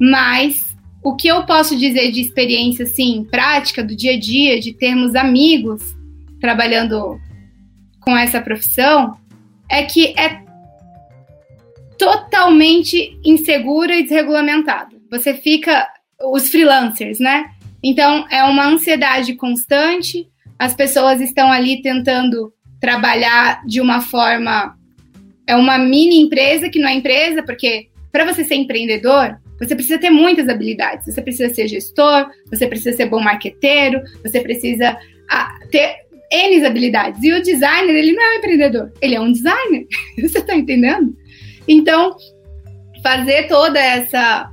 mas o que eu posso dizer de experiência, assim, prática, do dia a dia, de termos amigos trabalhando com essa profissão, é que é totalmente insegura e desregulamentada você fica. Os freelancers, né? Então, é uma ansiedade constante, as pessoas estão ali tentando trabalhar de uma forma. É uma mini empresa que não é empresa, porque para você ser empreendedor, você precisa ter muitas habilidades. Você precisa ser gestor, você precisa ser bom marqueteiro, você precisa ah, ter N habilidades. E o designer, ele não é um empreendedor, ele é um designer. você está entendendo? Então, fazer toda essa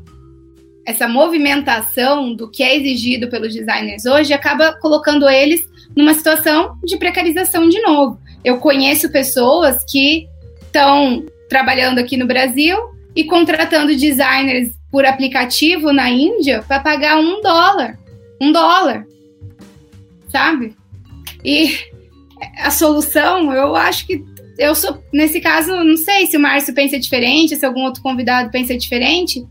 essa movimentação do que é exigido pelos designers hoje acaba colocando eles numa situação de precarização de novo. Eu conheço pessoas que estão trabalhando aqui no Brasil e contratando designers por aplicativo na Índia para pagar um dólar. Um dólar. Sabe? E a solução, eu acho que eu sou, nesse caso, não sei se o Márcio pensa diferente, se algum outro convidado pensa diferente,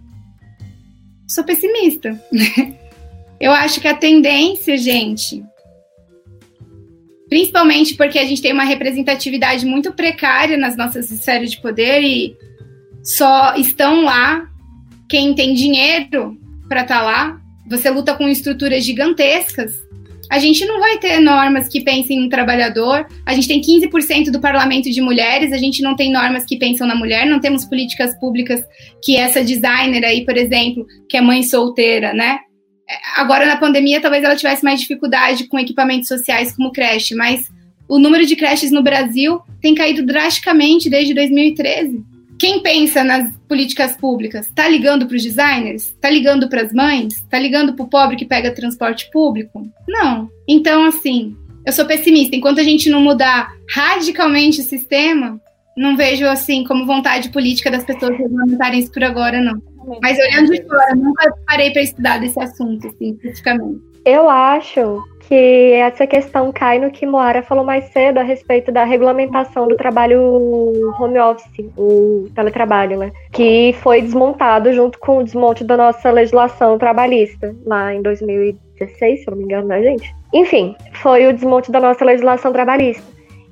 sou pessimista. Eu acho que a tendência, gente, principalmente porque a gente tem uma representatividade muito precária nas nossas esferas de poder e só estão lá quem tem dinheiro para estar tá lá. Você luta com estruturas gigantescas a gente não vai ter normas que pensem no trabalhador. A gente tem 15% do parlamento de mulheres, a gente não tem normas que pensam na mulher, não temos políticas públicas que essa designer aí, por exemplo, que é mãe solteira, né? Agora na pandemia talvez ela tivesse mais dificuldade com equipamentos sociais como creche, mas o número de creches no Brasil tem caído drasticamente desde 2013. Quem pensa nas políticas públicas está ligando para os designers? Está ligando para as mães? Está ligando para o pobre que pega transporte público? Não. Então, assim, eu sou pessimista. Enquanto a gente não mudar radicalmente o sistema, não vejo assim como vontade política das pessoas regulamentarem isso por agora, não. Mas olhando de fora, nunca parei para estudar desse assunto, assim, especificamente. Eu acho que essa questão cai no que Moara falou mais cedo a respeito da regulamentação do trabalho home office, o teletrabalho, né? Que foi desmontado junto com o desmonte da nossa legislação trabalhista lá em 2016, se eu não me engano, né, gente? Enfim, foi o desmonte da nossa legislação trabalhista.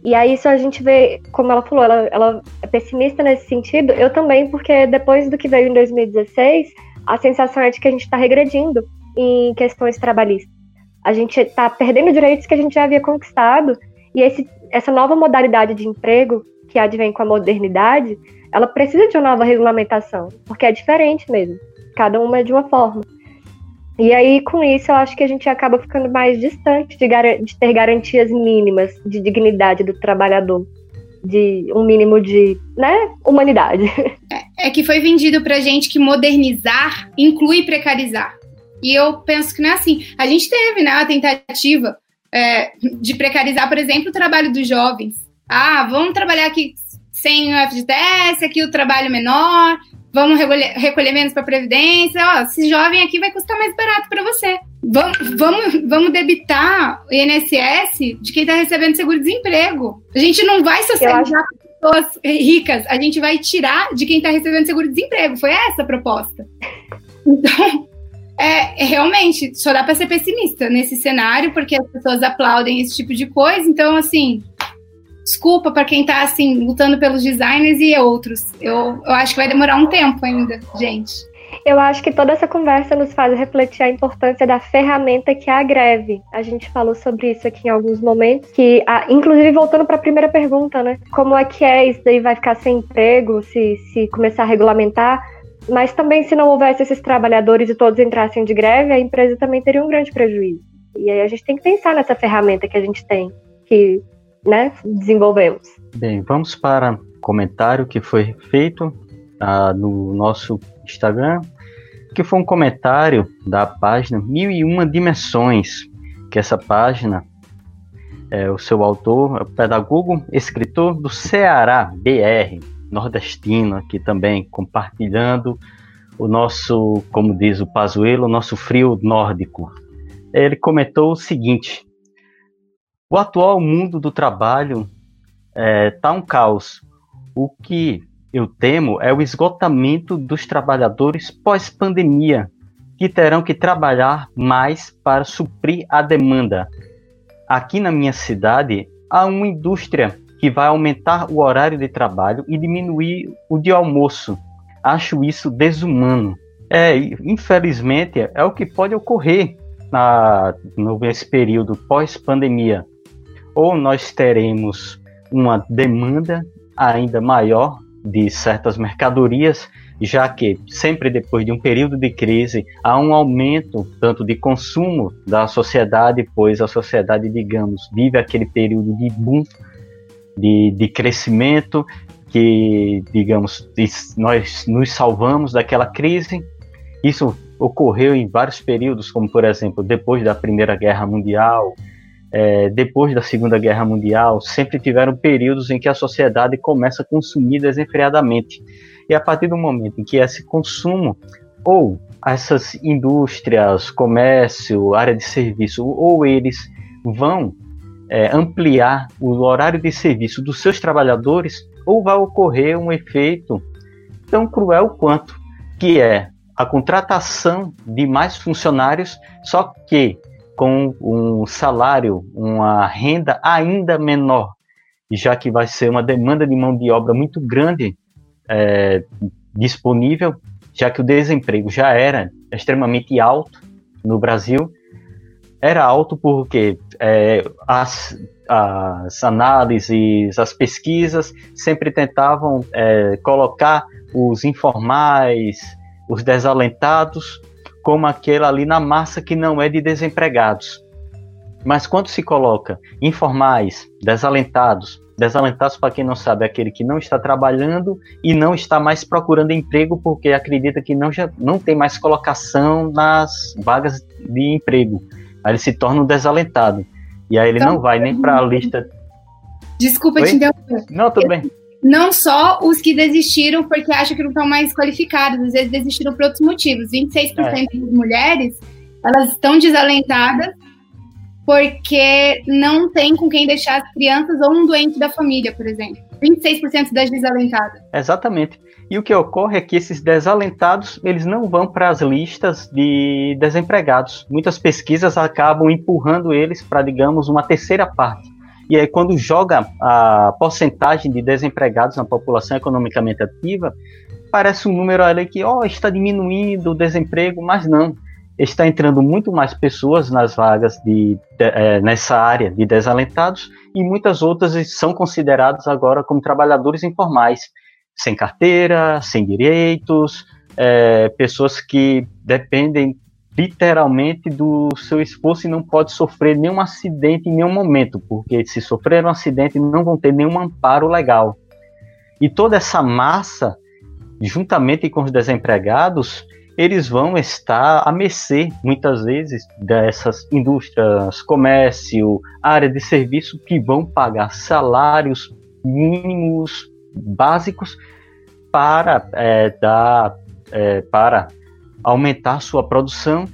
E aí isso a gente vê, como ela falou, ela, ela é pessimista nesse sentido. Eu também, porque depois do que veio em 2016, a sensação é de que a gente está regredindo em questões trabalhistas. A gente está perdendo direitos que a gente já havia conquistado. E esse, essa nova modalidade de emprego que advém com a modernidade, ela precisa de uma nova regulamentação, porque é diferente mesmo. Cada uma é de uma forma. E aí, com isso, eu acho que a gente acaba ficando mais distante de, de ter garantias mínimas de dignidade do trabalhador de um mínimo de né, humanidade. É, é que foi vendido pra gente que modernizar inclui precarizar. E eu penso que não é assim. A gente teve né, a tentativa é, de precarizar, por exemplo, o trabalho dos jovens. Ah, vamos trabalhar aqui sem o FGTS, aqui o trabalho menor, vamos recolher, recolher menos para previdência, ó, esse jovem aqui vai custar mais barato para você. Vamos, vamos, vamos debitar o INSS de quem está recebendo seguro-desemprego. A gente não vai socializar com pessoas ricas, a gente vai tirar de quem está recebendo seguro-desemprego. Foi essa a proposta. Então, é, realmente, só dá para ser pessimista nesse cenário, porque as pessoas aplaudem esse tipo de coisa. Então, assim, desculpa para quem está assim lutando pelos designers e outros. Eu, eu acho que vai demorar um tempo ainda, gente. Eu acho que toda essa conversa nos faz refletir a importância da ferramenta que é a greve. A gente falou sobre isso aqui em alguns momentos, que, inclusive voltando para a primeira pergunta, né? Como é que é isso daí vai ficar sem emprego se, se começar a regulamentar? Mas também se não houvesse esses trabalhadores e todos entrassem de greve, a empresa também teria um grande prejuízo. E aí a gente tem que pensar nessa ferramenta que a gente tem, que né, desenvolvemos. Bem, vamos para comentário que foi feito uh, no nosso Instagram, que foi um comentário da página Mil e Uma Dimensões, que essa página, é, o seu autor é o pedagogo, escritor do Ceará, BR, nordestino, aqui também compartilhando o nosso, como diz o Pazuello, o nosso frio nórdico. Ele comentou o seguinte: o atual mundo do trabalho está é, tá um caos. O que eu temo é o esgotamento dos trabalhadores pós-pandemia, que terão que trabalhar mais para suprir a demanda. Aqui na minha cidade, há uma indústria que vai aumentar o horário de trabalho e diminuir o de almoço. Acho isso desumano. É, infelizmente, é o que pode ocorrer na, nesse período pós-pandemia ou nós teremos uma demanda ainda maior de certas mercadorias, já que sempre depois de um período de crise há um aumento tanto de consumo da sociedade, pois a sociedade, digamos, vive aquele período de boom, de, de crescimento, que, digamos, nós nos salvamos daquela crise. Isso ocorreu em vários períodos, como por exemplo, depois da Primeira Guerra Mundial, é, depois da Segunda Guerra Mundial, sempre tiveram períodos em que a sociedade começa a consumir desenfreadamente. E a partir do momento em que esse consumo, ou essas indústrias, comércio, área de serviço, ou eles vão é, ampliar o horário de serviço dos seus trabalhadores, ou vai ocorrer um efeito tão cruel quanto, que é a contratação de mais funcionários, só que com um salário, uma renda ainda menor, já que vai ser uma demanda de mão de obra muito grande é, disponível, já que o desemprego já era extremamente alto no Brasil. Era alto porque é, as, as análises, as pesquisas sempre tentavam é, colocar os informais, os desalentados como aquela ali na massa que não é de desempregados. Mas quando se coloca informais, desalentados Desalentados, para quem não sabe, é aquele que não está trabalhando e não está mais procurando emprego porque acredita que não, já, não tem mais colocação nas vagas de emprego. Aí ele se torna um desalentado. E aí ele então, não vai nem para a lista. Desculpa Oi? te interromper. Não, tudo bem. Não só os que desistiram porque acham que não estão mais qualificados, às vezes desistiram por outros motivos. 26% é. das mulheres elas estão desalentadas porque não tem com quem deixar as crianças ou um doente da família, por exemplo. 26% das desalentadas. Exatamente. E o que ocorre é que esses desalentados, eles não vão para as listas de desempregados. Muitas pesquisas acabam empurrando eles para, digamos, uma terceira parte. E aí, quando joga a porcentagem de desempregados na população economicamente ativa, parece um número ali que, oh, está diminuindo o desemprego, mas não está entrando muito mais pessoas nas vagas de, de é, nessa área de desalentados e muitas outras são consideradas agora como trabalhadores informais, sem carteira, sem direitos, é, pessoas que dependem literalmente do seu esforço e não pode sofrer nenhum acidente em nenhum momento, porque se sofrer um acidente não vão ter nenhum amparo legal. E toda essa massa, juntamente com os desempregados, eles vão estar a mercê, muitas vezes, dessas indústrias, comércio, área de serviço, que vão pagar salários mínimos básicos para é, dar, é, para aumentar sua produção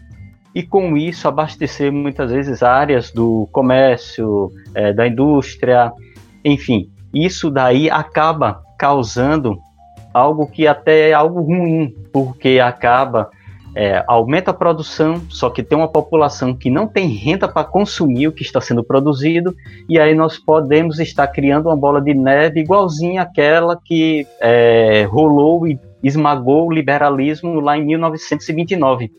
e com isso abastecer muitas vezes áreas do comércio, é, da indústria, enfim, isso daí acaba causando algo que até é algo ruim, porque acaba é, aumenta a produção, só que tem uma população que não tem renda para consumir o que está sendo produzido, e aí nós podemos estar criando uma bola de neve igualzinha àquela que é, rolou e esmagou o liberalismo lá em 1929.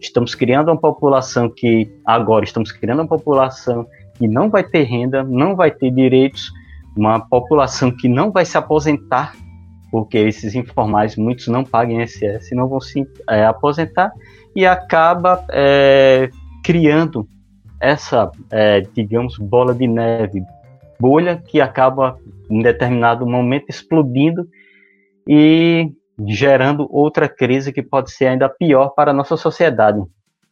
Estamos criando uma população que, agora, estamos criando uma população que não vai ter renda, não vai ter direitos, uma população que não vai se aposentar porque esses informais, muitos não pagam INSS, não vão se é, aposentar, e acaba é, criando essa, é, digamos, bola de neve, bolha que acaba em determinado momento explodindo e gerando outra crise que pode ser ainda pior para a nossa sociedade.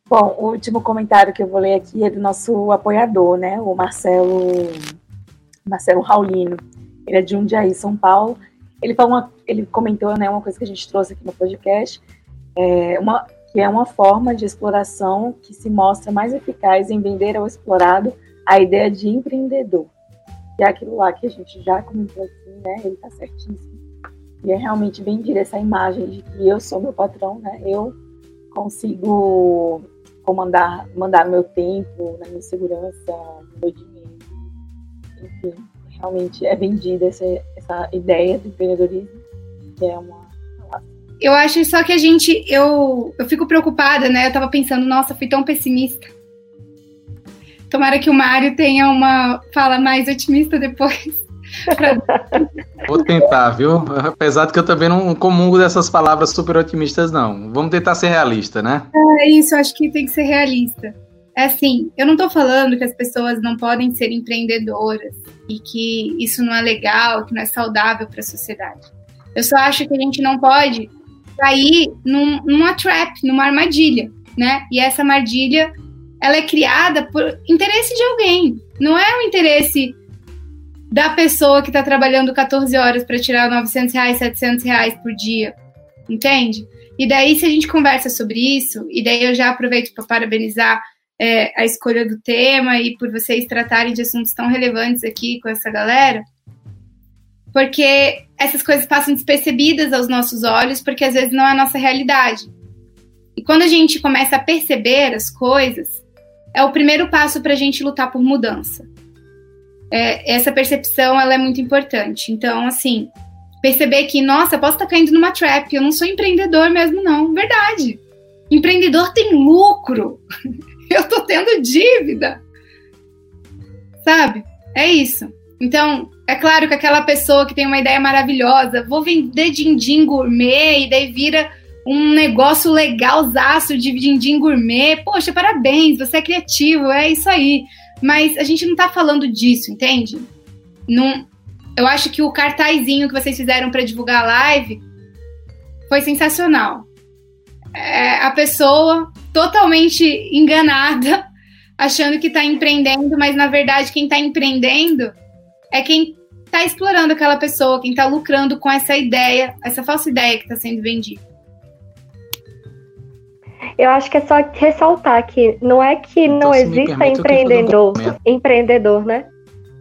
Bom, o último comentário que eu vou ler aqui é do nosso apoiador, né, o Marcelo Marcelo Raulino. Ele é de Jundiaí, São Paulo, ele, falou uma, ele comentou né, uma coisa que a gente trouxe aqui no podcast, é uma, que é uma forma de exploração que se mostra mais eficaz em vender ao explorado a ideia de empreendedor. Que é aquilo lá que a gente já comentou aqui, né? Ele está certíssimo. E é realmente vender essa imagem de que eu sou meu patrão, né? Eu consigo comandar, mandar meu tempo, na minha segurança, meu dinheiro. Enfim, realmente é vendida essa, essa ideia do empreendedorismo, que é uma. Eu acho só que a gente. Eu, eu fico preocupada, né? Eu tava pensando, nossa, fui tão pessimista. Tomara que o Mário tenha uma fala mais otimista depois. Vou tentar, viu? Apesar de que eu também não comungo dessas palavras super otimistas, não. Vamos tentar ser realista, né? É isso, acho que tem que ser realista. É assim, eu não estou falando que as pessoas não podem ser empreendedoras e que isso não é legal, que não é saudável para a sociedade. Eu só acho que a gente não pode cair num, numa trap, numa armadilha, né? E essa armadilha, ela é criada por interesse de alguém. Não é o interesse da pessoa que está trabalhando 14 horas para tirar 900 reais, 700 reais por dia, entende? E daí, se a gente conversa sobre isso, e daí eu já aproveito para parabenizar é, a escolha do tema e por vocês tratarem de assuntos tão relevantes aqui com essa galera, porque essas coisas passam despercebidas aos nossos olhos, porque às vezes não é a nossa realidade. E quando a gente começa a perceber as coisas, é o primeiro passo para a gente lutar por mudança. É, essa percepção ela é muito importante. Então, assim, perceber que, nossa, posso estar caindo numa trap, eu não sou empreendedor mesmo, não. Verdade. Empreendedor tem lucro. eu tô tendo dívida. Sabe? É isso. Então, é claro que aquela pessoa que tem uma ideia maravilhosa, vou vender din-din gourmet e daí vira um negócio legalzaço de din-din gourmet. Poxa, parabéns, você é criativo, é isso aí. Mas a gente não tá falando disso, entende? Não, eu acho que o cartazinho que vocês fizeram para divulgar a live foi sensacional. É, a pessoa totalmente enganada, achando que está empreendendo, mas na verdade quem está empreendendo é quem está explorando aquela pessoa, quem está lucrando com essa ideia, essa falsa ideia que está sendo vendida. Eu acho que é só ressaltar que não é que então, não exista empreendedor, empreendedor, né?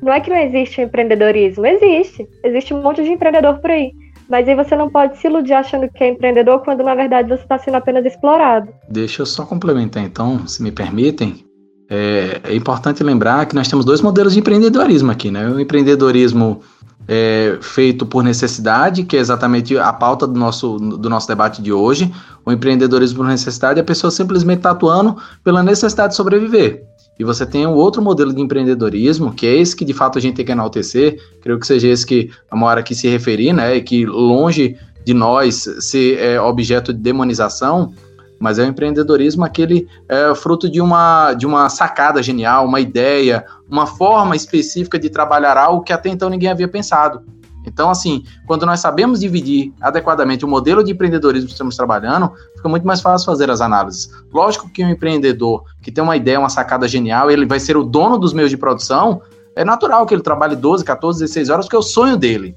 Não é que não existe empreendedorismo, existe. Existe um monte de empreendedor por aí. Mas aí você não pode se iludir achando que é empreendedor quando na verdade você está sendo apenas explorado. Deixa eu só complementar então, se me permitem. É, é, importante lembrar que nós temos dois modelos de empreendedorismo aqui, né? O empreendedorismo é, feito por necessidade, que é exatamente a pauta do nosso, do nosso debate de hoje. O empreendedorismo por necessidade, a pessoa simplesmente está atuando pela necessidade de sobreviver. E você tem um outro modelo de empreendedorismo, que é esse que de fato a gente tem que enaltecer, creio que seja esse que a maior aqui se referir, né? E que longe de nós ser é, objeto de demonização, mas é o empreendedorismo aquele é, fruto de uma, de uma sacada genial, uma ideia, uma forma específica de trabalhar algo que até então ninguém havia pensado. Então, assim, quando nós sabemos dividir adequadamente o modelo de empreendedorismo que estamos trabalhando, fica muito mais fácil fazer as análises. Lógico que um empreendedor que tem uma ideia, uma sacada genial, ele vai ser o dono dos meios de produção, é natural que ele trabalhe 12, 14, 16 horas, porque é o sonho dele.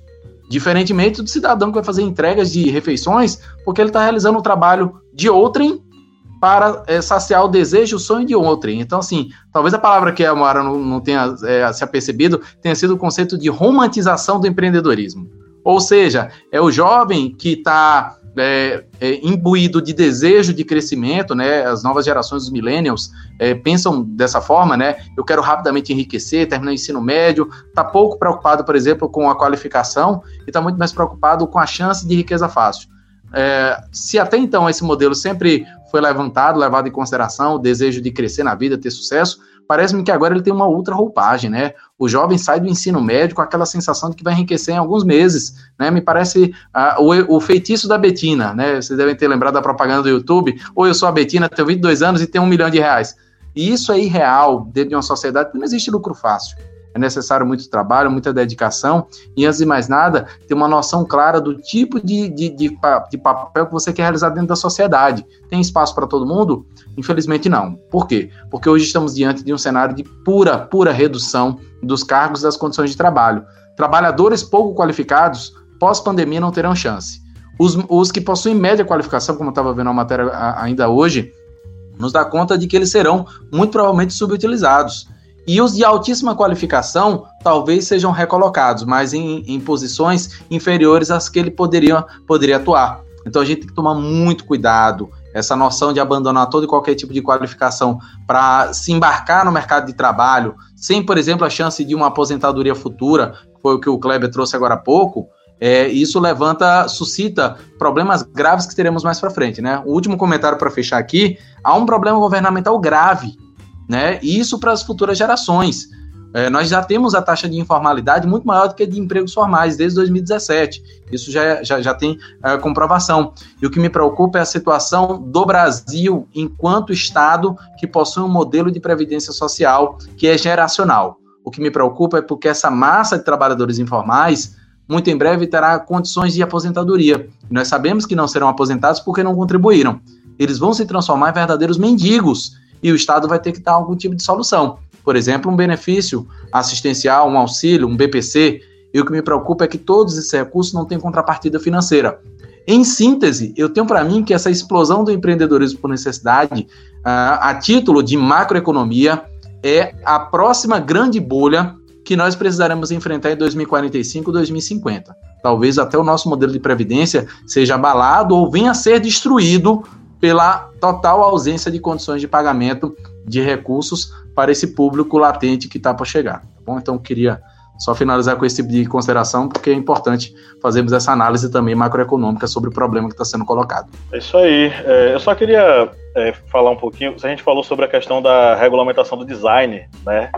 Diferentemente do cidadão que vai fazer entregas de refeições, porque ele está realizando o trabalho de outrem para é, saciar o desejo, o sonho de outrem. Então, assim, talvez a palavra que a Moara não, não tenha é, se apercebido tenha sido o conceito de romantização do empreendedorismo. Ou seja, é o jovem que está é, é, imbuído de desejo de crescimento, né? As novas gerações, os millennials, é, pensam dessa forma, né? Eu quero rapidamente enriquecer, terminar o ensino médio, está pouco preocupado, por exemplo, com a qualificação e está muito mais preocupado com a chance de riqueza fácil. É, se até então esse modelo sempre foi levantado, levado em consideração, o desejo de crescer na vida, ter sucesso, parece-me que agora ele tem uma outra roupagem, né? O jovem sai do ensino médio com aquela sensação de que vai enriquecer em alguns meses, né? Me parece uh, o, o, feitiço da Betina, né? Vocês devem ter lembrado da propaganda do YouTube, ou eu sou a Betina, tenho 22 anos e tenho um milhão de reais. E isso é irreal dentro de uma sociedade que não existe lucro fácil é necessário muito trabalho, muita dedicação, e antes de mais nada, ter uma noção clara do tipo de, de, de, de papel que você quer realizar dentro da sociedade. Tem espaço para todo mundo? Infelizmente não. Por quê? Porque hoje estamos diante de um cenário de pura, pura redução dos cargos e das condições de trabalho. Trabalhadores pouco qualificados, pós-pandemia, não terão chance. Os, os que possuem média qualificação, como eu estava vendo a matéria ainda hoje, nos dá conta de que eles serão muito provavelmente subutilizados. E os de altíssima qualificação talvez sejam recolocados, mas em, em posições inferiores às que ele poderia, poderia atuar. Então a gente tem que tomar muito cuidado. Essa noção de abandonar todo e qualquer tipo de qualificação para se embarcar no mercado de trabalho, sem, por exemplo, a chance de uma aposentadoria futura, foi o que o Kleber trouxe agora há pouco, é, isso levanta, suscita problemas graves que teremos mais para frente, né? O último comentário para fechar aqui, há um problema governamental grave né? E isso para as futuras gerações. É, nós já temos a taxa de informalidade muito maior do que a de empregos formais desde 2017. Isso já, já, já tem é, comprovação. E o que me preocupa é a situação do Brasil enquanto Estado que possui um modelo de previdência social que é geracional. O que me preocupa é porque essa massa de trabalhadores informais muito em breve terá condições de aposentadoria. nós sabemos que não serão aposentados porque não contribuíram. Eles vão se transformar em verdadeiros mendigos e o Estado vai ter que dar algum tipo de solução. Por exemplo, um benefício assistencial, um auxílio, um BPC. E o que me preocupa é que todos esses recursos não têm contrapartida financeira. Em síntese, eu tenho para mim que essa explosão do empreendedorismo por necessidade, uh, a título de macroeconomia, é a próxima grande bolha que nós precisaremos enfrentar em 2045, 2050. Talvez até o nosso modelo de previdência seja abalado ou venha a ser destruído pela total ausência de condições de pagamento de recursos para esse público latente que está para chegar. Tá bom? Então, queria só finalizar com esse tipo de consideração, porque é importante fazermos essa análise também macroeconômica sobre o problema que está sendo colocado. É isso aí. É, eu só queria é, falar um pouquinho. A gente falou sobre a questão da regulamentação do design, né?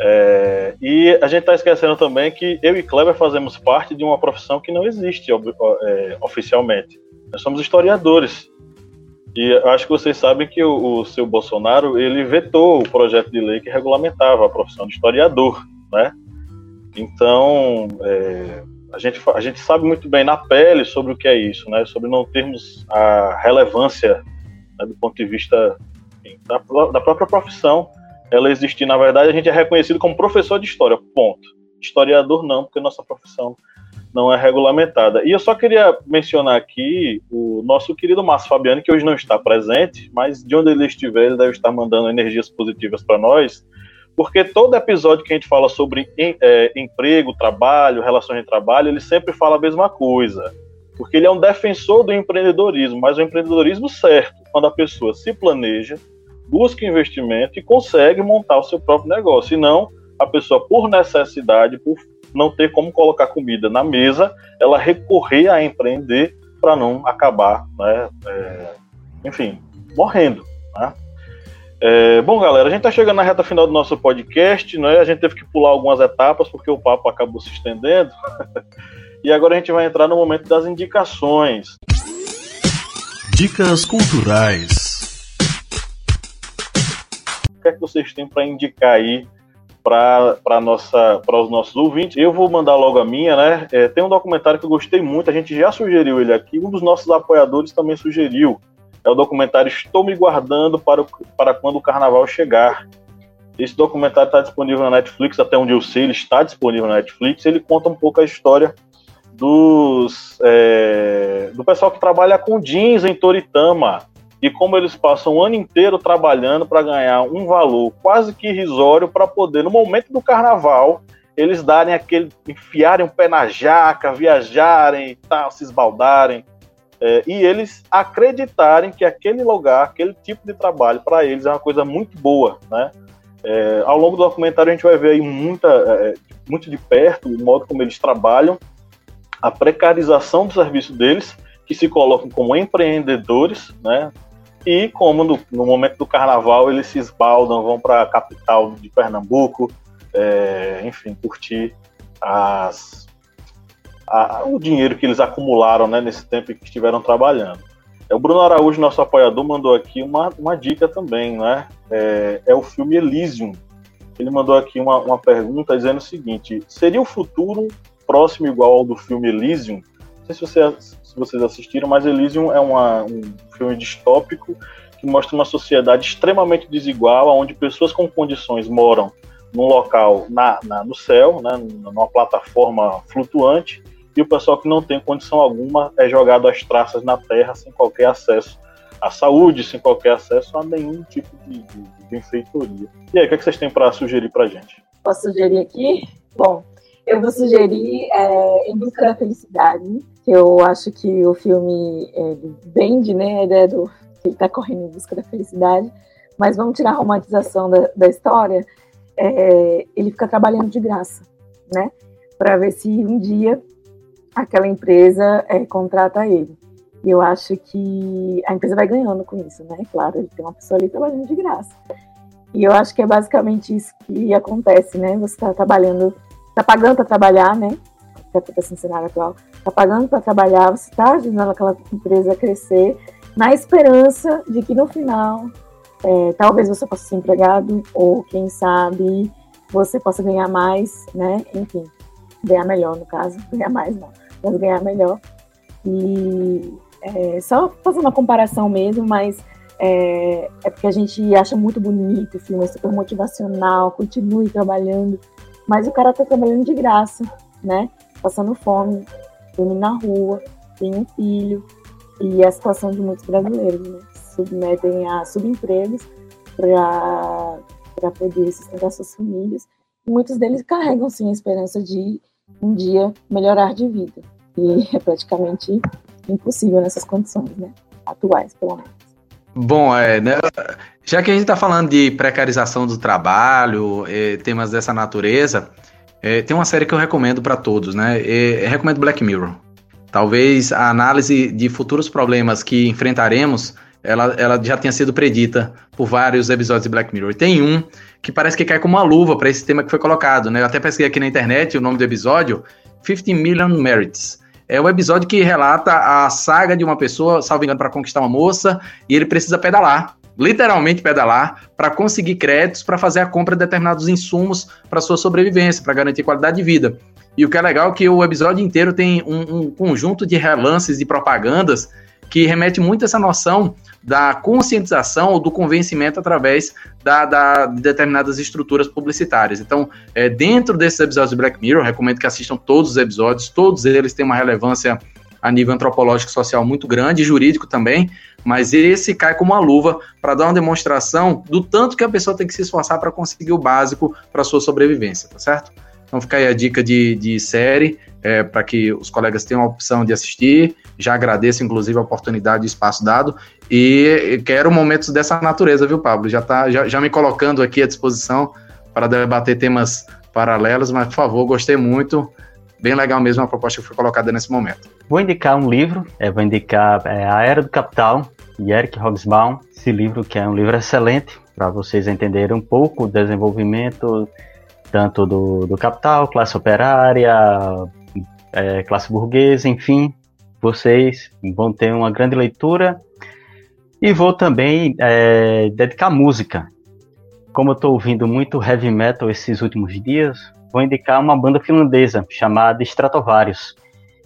É, e a gente está esquecendo também que eu e Kleber fazemos parte de uma profissão que não existe é, oficialmente. Nós somos historiadores. E acho que vocês sabem que o, o seu Bolsonaro ele vetou o projeto de lei que regulamentava a profissão de historiador, né? Então, é, a, gente, a gente sabe muito bem na pele sobre o que é isso, né? Sobre não termos a relevância né, do ponto de vista enfim, da, da própria profissão, ela existir. Na verdade, a gente é reconhecido como professor de história, ponto. Historiador não, porque nossa profissão não é regulamentada. E eu só queria mencionar aqui o nosso querido Márcio Fabiano, que hoje não está presente, mas de onde ele estiver, ele deve estar mandando energias positivas para nós, porque todo episódio que a gente fala sobre é, emprego, trabalho, relações de trabalho, ele sempre fala a mesma coisa. Porque ele é um defensor do empreendedorismo, mas o empreendedorismo certo, quando a pessoa se planeja, busca investimento e consegue montar o seu próprio negócio. E não a pessoa, por necessidade, por não ter como colocar comida na mesa, ela recorrer a empreender para não acabar, né, é, enfim, morrendo. Né? É, bom, galera, a gente está chegando na reta final do nosso podcast, né? A gente teve que pular algumas etapas porque o papo acabou se estendendo. e agora a gente vai entrar no momento das indicações. Dicas culturais. O que é que vocês têm para indicar aí para os nossos ouvintes. Eu vou mandar logo a minha, né? É, tem um documentário que eu gostei muito, a gente já sugeriu ele aqui, um dos nossos apoiadores também sugeriu. É o documentário Estou me guardando para, o, para quando o carnaval chegar. Esse documentário está disponível na Netflix, até onde eu sei, ele está disponível na Netflix. Ele conta um pouco a história dos é, do pessoal que trabalha com jeans em Toritama e como eles passam o ano inteiro trabalhando para ganhar um valor quase que irrisório para poder, no momento do carnaval, eles darem aquele. enfiarem o pé na jaca, viajarem e tal, se esbaldarem. É, e eles acreditarem que aquele lugar, aquele tipo de trabalho para eles é uma coisa muito boa, né? É, ao longo do documentário a gente vai ver aí muita, é, muito de perto o modo como eles trabalham, a precarização do serviço deles, que se colocam como empreendedores, né? E como no, no momento do carnaval eles se esbaldam, vão para a capital de Pernambuco, é, enfim, curtir as, a, o dinheiro que eles acumularam né, nesse tempo que estiveram trabalhando. É, o Bruno Araújo, nosso apoiador, mandou aqui uma, uma dica também, né? É, é o filme Elysium. Ele mandou aqui uma, uma pergunta dizendo o seguinte: seria o futuro próximo igual ao do filme Elysium? Não sei se você se vocês assistiram, mas Elysium é uma, um filme distópico que mostra uma sociedade extremamente desigual, onde pessoas com condições moram num local na, na, no céu, né, numa plataforma flutuante, e o pessoal que não tem condição alguma é jogado às traças na terra sem qualquer acesso à saúde, sem qualquer acesso a nenhum tipo de, de, de benfeitoria. E aí, o que, é que vocês têm para sugerir para gente? Posso sugerir aqui? Bom, eu vou sugerir é, Em Busca da Felicidade, que eu acho que o filme é, vende né, a ideia do que ele está correndo em busca da felicidade, mas vamos tirar a romantização da, da história, é, ele fica trabalhando de graça, né? Para ver se um dia aquela empresa é, contrata ele. E eu acho que a empresa vai ganhando com isso, né? Claro, ele tem uma pessoa ali trabalhando de graça. E eu acho que é basicamente isso que acontece, né? Você está trabalhando, está pagando para trabalhar, né? Que acontece no cenário atual está pagando para trabalhar, você está ajudando aquela empresa a crescer, na esperança de que no final, é, talvez você possa ser empregado, ou quem sabe você possa ganhar mais, né? Enfim, ganhar melhor, no caso, ganhar mais não, mas ganhar melhor. E é, só fazendo uma comparação mesmo, mas é, é, porque a gente acha muito bonito o filme, é super motivacional, continue trabalhando, mas o cara tá trabalhando de graça, né? Passando fome, dormem na rua, tem um filho, e a situação de muitos brasileiros, né? Submetem a subempregos para poder sustentar suas famílias. E muitos deles carregam, sim, a esperança de um dia melhorar de vida. E é praticamente impossível nessas condições, né? Atuais, pelo menos. Bom, é, né, já que a gente está falando de precarização do trabalho, é, temas dessa natureza, é, tem uma série que eu recomendo para todos, né? É, eu recomendo Black Mirror. Talvez a análise de futuros problemas que enfrentaremos, ela, ela já tenha sido predita por vários episódios de Black Mirror. tem um que parece que cai como uma luva para esse tema que foi colocado, né? Eu até pesquei aqui na internet o nome do episódio, 50 Million Merits. É um episódio que relata a saga de uma pessoa, salvo engano, para conquistar uma moça, e ele precisa pedalar literalmente pedalar, para conseguir créditos para fazer a compra de determinados insumos para sua sobrevivência, para garantir qualidade de vida. E o que é legal é que o episódio inteiro tem um, um conjunto de relances e propagandas que remete muito a essa noção da conscientização ou do convencimento através da, da de determinadas estruturas publicitárias. Então, é, dentro desses episódios de Black Mirror, recomendo que assistam todos os episódios, todos eles têm uma relevância a nível antropológico e social muito grande, jurídico também, mas esse cai como uma luva para dar uma demonstração do tanto que a pessoa tem que se esforçar para conseguir o básico para sua sobrevivência, tá certo? Então fica aí a dica de, de série é, para que os colegas tenham a opção de assistir. Já agradeço, inclusive, a oportunidade e espaço dado. E quero momentos dessa natureza, viu, Pablo? Já, tá, já, já me colocando aqui à disposição para debater temas paralelos, mas, por favor, gostei muito. Bem legal mesmo a proposta que foi colocada nesse momento. Vou indicar um livro, é, vou indicar é, A Era do Capital, de Eric Hobsbawm. Esse livro que é um livro excelente para vocês entenderem um pouco o desenvolvimento tanto do, do capital, classe operária, é, classe burguesa, enfim, vocês vão ter uma grande leitura e vou também é, dedicar música. Como eu estou ouvindo muito heavy metal esses últimos dias, vou indicar uma banda finlandesa chamada Stratovarius.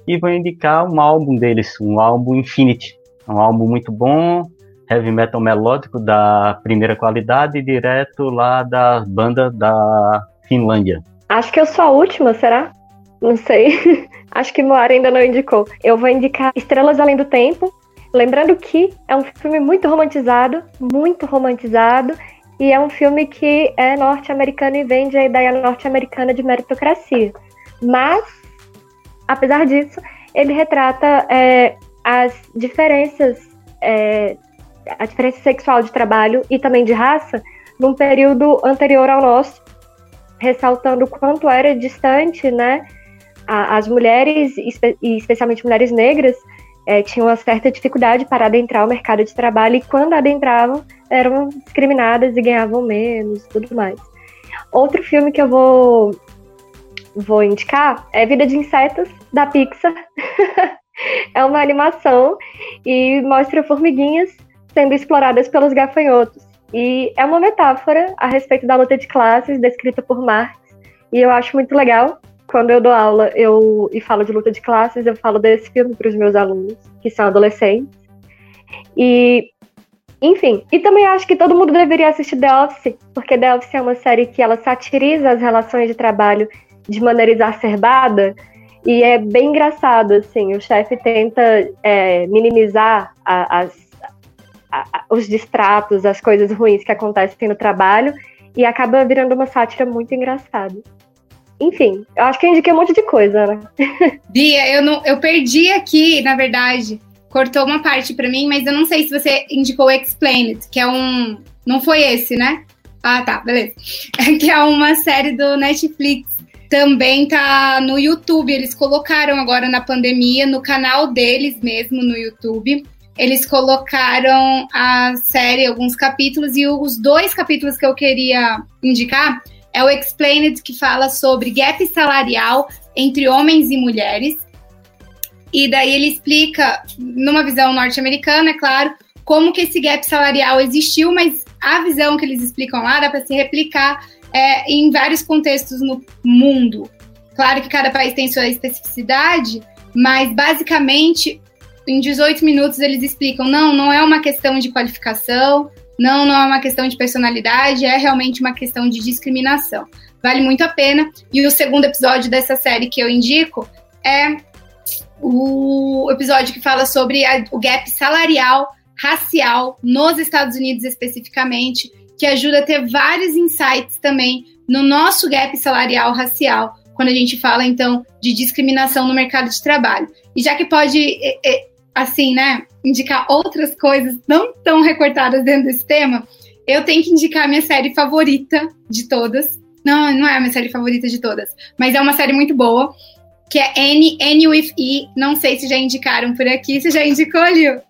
E vou indicar um álbum deles, um álbum Infinity. Um álbum muito bom, heavy metal melódico da primeira qualidade, direto lá da banda da Finlândia. Acho que eu sou a última, será? Não sei. Acho que Moara ainda não indicou. Eu vou indicar Estrelas Além do Tempo. Lembrando que é um filme muito romantizado, muito romantizado, e é um filme que é norte-americano e vende a ideia norte-americana de meritocracia. Mas, apesar disso, ele retrata é, as diferenças, é, a diferença sexual de trabalho e também de raça num período anterior ao nosso, ressaltando o quanto era distante, né? As mulheres, e especialmente mulheres negras, é, tinham uma certa dificuldade para adentrar o mercado de trabalho e quando adentravam eram discriminadas e ganhavam menos tudo mais. Outro filme que eu vou, vou indicar é Vida de Insetos, da Pixar. é uma animação e mostra formiguinhas sendo exploradas pelos gafanhotos. E é uma metáfora a respeito da luta de classes descrita por Marx. E eu acho muito legal. Quando eu dou aula eu, e falo de luta de classes, eu falo desse filme para os meus alunos, que são adolescentes. E, enfim, e também acho que todo mundo deveria assistir The Office, porque The Office é uma série que ela satiriza as relações de trabalho de maneira exacerbada. E é bem engraçado, assim, o chefe tenta é, minimizar a, as os distratos, as coisas ruins que acontecem no trabalho e acaba virando uma sátira muito engraçada. Enfim, eu acho que eu indiquei um monte de coisa, né? Bia, eu, não, eu perdi aqui, na verdade. Cortou uma parte para mim, mas eu não sei se você indicou Explained, que é um. Não foi esse, né? Ah, tá, beleza. que é uma série do Netflix. Também tá no YouTube. Eles colocaram agora na pandemia, no canal deles mesmo, no YouTube eles colocaram a série, alguns capítulos, e os dois capítulos que eu queria indicar é o Explained, que fala sobre gap salarial entre homens e mulheres. E daí ele explica, numa visão norte-americana, é claro, como que esse gap salarial existiu, mas a visão que eles explicam lá dá para se replicar é, em vários contextos no mundo. Claro que cada país tem sua especificidade, mas basicamente em 18 minutos eles explicam: não, não é uma questão de qualificação, não, não é uma questão de personalidade, é realmente uma questão de discriminação. Vale muito a pena. E o segundo episódio dessa série que eu indico é o episódio que fala sobre a, o gap salarial racial nos Estados Unidos especificamente, que ajuda a ter vários insights também no nosso gap salarial racial, quando a gente fala então de discriminação no mercado de trabalho. E já que pode assim, né, indicar outras coisas não tão recortadas dentro desse tema, eu tenho que indicar a minha série favorita de todas. Não, não é a minha série favorita de todas, mas é uma série muito boa, que é N, N with E. Não sei se já indicaram por aqui. Você já indicou, Liu?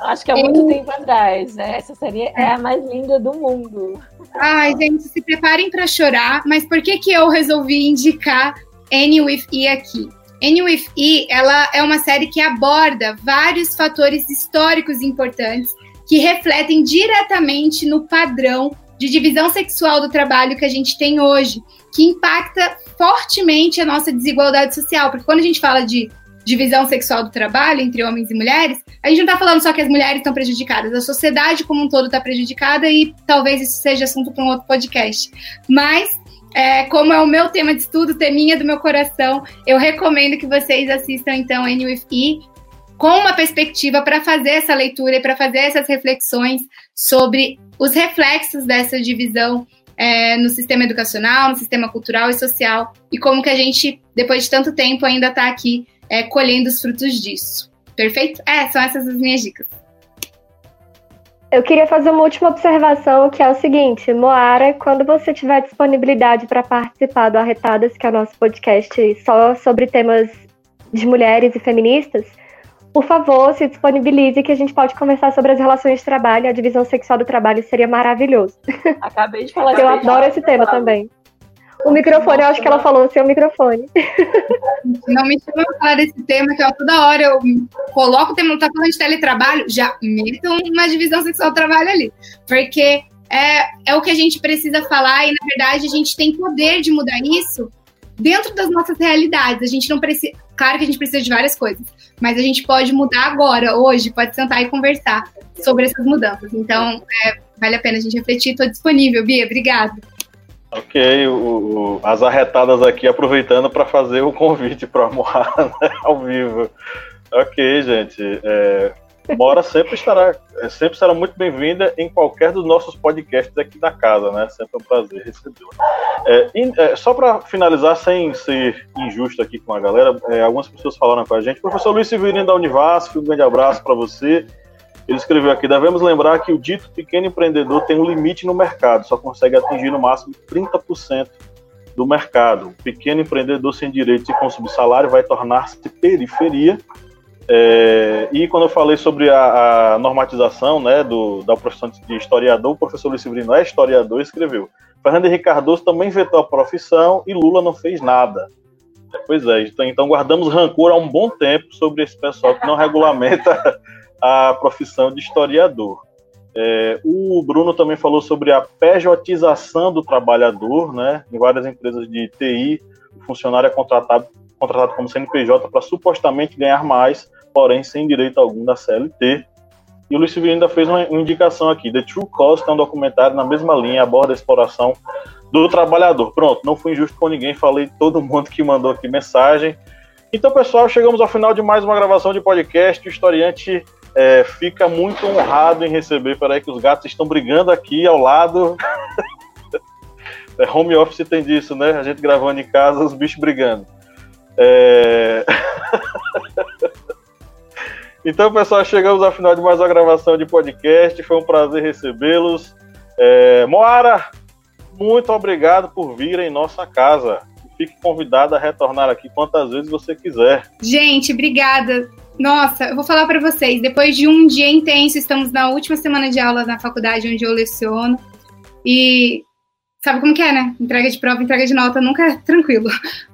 Acho que há muito tempo atrás, né? Essa série é a mais linda do mundo. Ai, gente, se preparem para chorar. Mas por que que eu resolvi indicar N with E aqui? N with E, ela é uma série que aborda vários fatores históricos importantes que refletem diretamente no padrão de divisão sexual do trabalho que a gente tem hoje, que impacta fortemente a nossa desigualdade social. Porque quando a gente fala de divisão sexual do trabalho entre homens e mulheres, a gente não está falando só que as mulheres estão prejudicadas, a sociedade como um todo está prejudicada e talvez isso seja assunto para um outro podcast. Mas é, como é o meu tema de estudo, teminha do meu coração, eu recomendo que vocês assistam então NUFI com uma perspectiva para fazer essa leitura e para fazer essas reflexões sobre os reflexos dessa divisão é, no sistema educacional, no sistema cultural e social, e como que a gente, depois de tanto tempo, ainda está aqui é, colhendo os frutos disso. Perfeito? É, são essas as minhas dicas. Eu queria fazer uma última observação, que é o seguinte, Moara, quando você tiver disponibilidade para participar do Arretadas, que é o nosso podcast só sobre temas de mulheres e feministas, por favor, se disponibilize que a gente pode conversar sobre as relações de trabalho, a divisão sexual do trabalho seria maravilhoso. Acabei de falar. Eu adoro esse tema também. O microfone, eu acho que ela falou seu microfone. Não me chama pra falar desse tema, que ó, toda hora eu coloco o tema, tá falando de teletrabalho, já meto uma divisão sexual trabalho ali. Porque é, é o que a gente precisa falar e, na verdade, a gente tem poder de mudar isso dentro das nossas realidades. A gente não precisa. Claro que a gente precisa de várias coisas, mas a gente pode mudar agora, hoje, pode sentar e conversar sobre essas mudanças. Então, é, vale a pena a gente refletir. Estou disponível, Bia, obrigada. Ok, o, o, as arretadas aqui aproveitando para fazer o convite para a né, ao vivo. Ok, gente. É, Mora sempre estará, é, sempre será muito bem-vinda em qualquer dos nossos podcasts aqui da casa, né? Sempre é um prazer recebê-la. É, é, só para finalizar, sem ser injusto aqui com a galera, é, algumas pessoas falaram com a gente. Professor Luiz Severino da Univasf, um grande abraço para você. Ele escreveu aqui: devemos lembrar que o dito pequeno empreendedor tem um limite no mercado, só consegue atingir no máximo 30% do mercado. O pequeno empreendedor sem direito de consumir salário vai tornar-se periferia é, e quando eu falei sobre a, a normatização né, do, da profissão de historiador, o professor Luiz Severino é historiador e escreveu. Fernando Henrique Cardoso também vetou a profissão e Lula não fez nada. É, pois é, então, então guardamos rancor há um bom tempo sobre esse pessoal que não regulamenta a profissão de historiador. É, o Bruno também falou sobre a pejotização do trabalhador, né? Em várias empresas de TI, o funcionário é contratado, contratado como CNPJ para supostamente ganhar mais, porém sem direito algum da CLT. E o Luiz Severino ainda fez uma, uma indicação aqui. The True Cost é um documentário na mesma linha, aborda a exploração do trabalhador. Pronto, não fui injusto com ninguém, falei todo mundo que mandou aqui mensagem. Então, pessoal, chegamos ao final de mais uma gravação de podcast. O historiante é, fica muito honrado em receber. Peraí, que os gatos estão brigando aqui ao lado. é, home office tem disso, né? A gente gravando em casa, os bichos brigando. É... Então, pessoal, chegamos ao final de mais uma gravação de podcast. Foi um prazer recebê-los. É, Moara, muito obrigado por vir em nossa casa. Fique convidada a retornar aqui quantas vezes você quiser. Gente, obrigada. Nossa, eu vou falar para vocês. Depois de um dia intenso, estamos na última semana de aulas na faculdade onde eu leciono. E sabe como que é, né? Entrega de prova, entrega de nota nunca é tranquilo.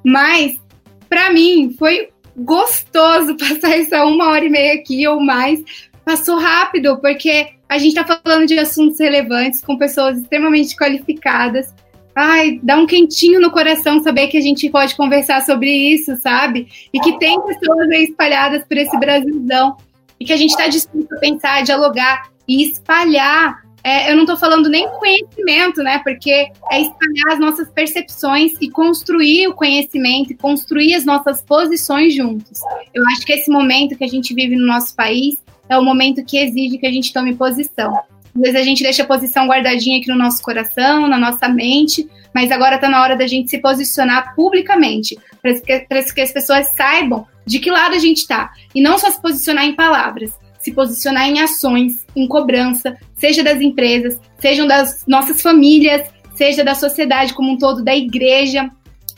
Mas, para mim, foi gostoso passar essa uma hora e meia aqui ou mais. Passou rápido, porque a gente está falando de assuntos relevantes com pessoas extremamente qualificadas. Ai, dá um quentinho no coração saber que a gente pode conversar sobre isso, sabe? E que tem pessoas aí espalhadas por esse Brasilzão. E que a gente está disposto a pensar, dialogar e espalhar é, eu não estou falando nem conhecimento, né? Porque é espalhar as nossas percepções e construir o conhecimento e construir as nossas posições juntos. Eu acho que esse momento que a gente vive no nosso país é o momento que exige que a gente tome posição. Às vezes a gente deixa a posição guardadinha aqui no nosso coração, na nossa mente, mas agora está na hora da gente se posicionar publicamente, para que, que as pessoas saibam de que lado a gente está. E não só se posicionar em palavras, se posicionar em ações, em cobrança, seja das empresas, sejam das nossas famílias, seja da sociedade como um todo, da igreja,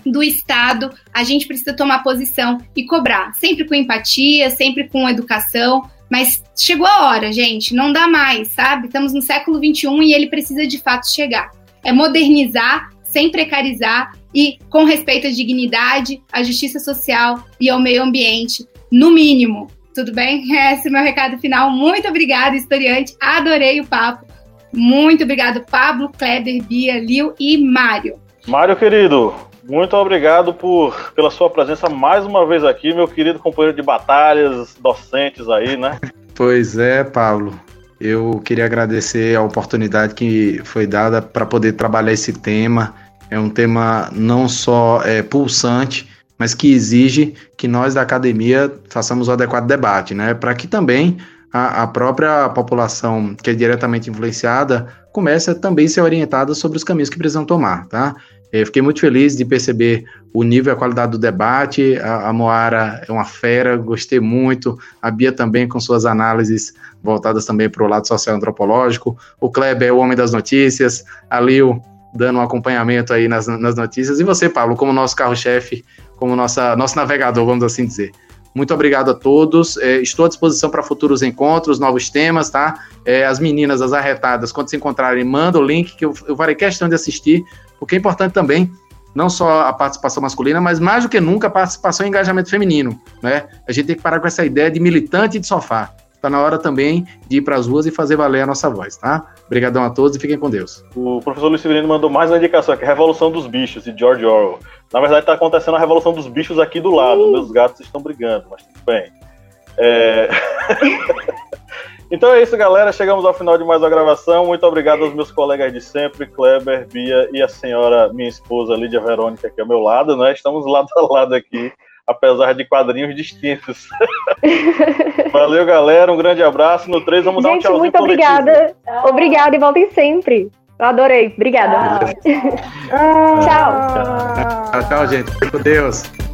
do Estado, a gente precisa tomar posição e cobrar, sempre com empatia, sempre com educação, mas chegou a hora, gente, não dá mais, sabe? Estamos no século XXI e ele precisa de fato chegar. É modernizar sem precarizar e com respeito à dignidade, à justiça social e ao meio ambiente, no mínimo Tudo bem? Esse é o meu recado final. Muito obrigada, historiante. Adorei o papo. Muito obrigado, Pablo, Kleber, Bia, Lil e Mário. Mário, querido, muito obrigado por, pela sua presença mais uma vez aqui, meu querido companheiro de batalhas, docentes aí, né? Pois é, Pablo. Eu queria agradecer a oportunidade que foi dada para poder trabalhar esse tema. É um tema não só é, pulsante, mas que exige que nós da academia façamos o adequado debate, né? Para que também a, a, própria população que é diretamente influenciada comece a também ser orientada sobre os caminhos que precisam tomar, tá? Eu fiquei muito feliz de perceber o nível e a qualidade do debate. A, a Moara é uma fera, gostei muito. A Bia também com suas análises voltadas também para o lado social antropológico. O Kleber é o homem das notícias. A Lil dando um acompanhamento aí nas, nas notícias. E você, Pablo, como nosso carro-chefe, como nossa, nosso navegador, vamos assim dizer. Muito obrigado a todos. É, estou à disposição para futuros encontros, novos temas, tá? É, as meninas, as arretadas, quando se encontrarem, manda o link que eu, eu farei questão de assistir, porque é importante também não só a participação masculina, mas mais do que nunca a participação e engajamento feminino, né? A gente tem que parar com essa ideia de militante de sofá. Está na hora também de ir para as ruas e fazer valer a nossa voz, tá? Obrigadão a todos e fiquem com Deus. O professor Luiz Severino mandou mais uma indicação aqui, Revolução dos Bichos, de George Orwell. Na verdade, está acontecendo a Revolução dos Bichos aqui do lado. Uh. Meus gatos estão brigando, mas tudo bem. É... então é isso, galera. Chegamos ao final de mais uma gravação. Muito obrigado aos meus colegas de sempre, Kleber, Bia e a senhora, minha esposa, Lídia Verônica, aqui ao meu lado, né? Estamos lado a lado aqui apesar de quadrinhos distintos. Valeu, galera. Um grande abraço. No 3 vamos Gente, dar um tchauzinho muito obrigada. Obrigada e voltem sempre. Eu adorei. Obrigada. tchau. tchau, tchau gente. Fique com Deus.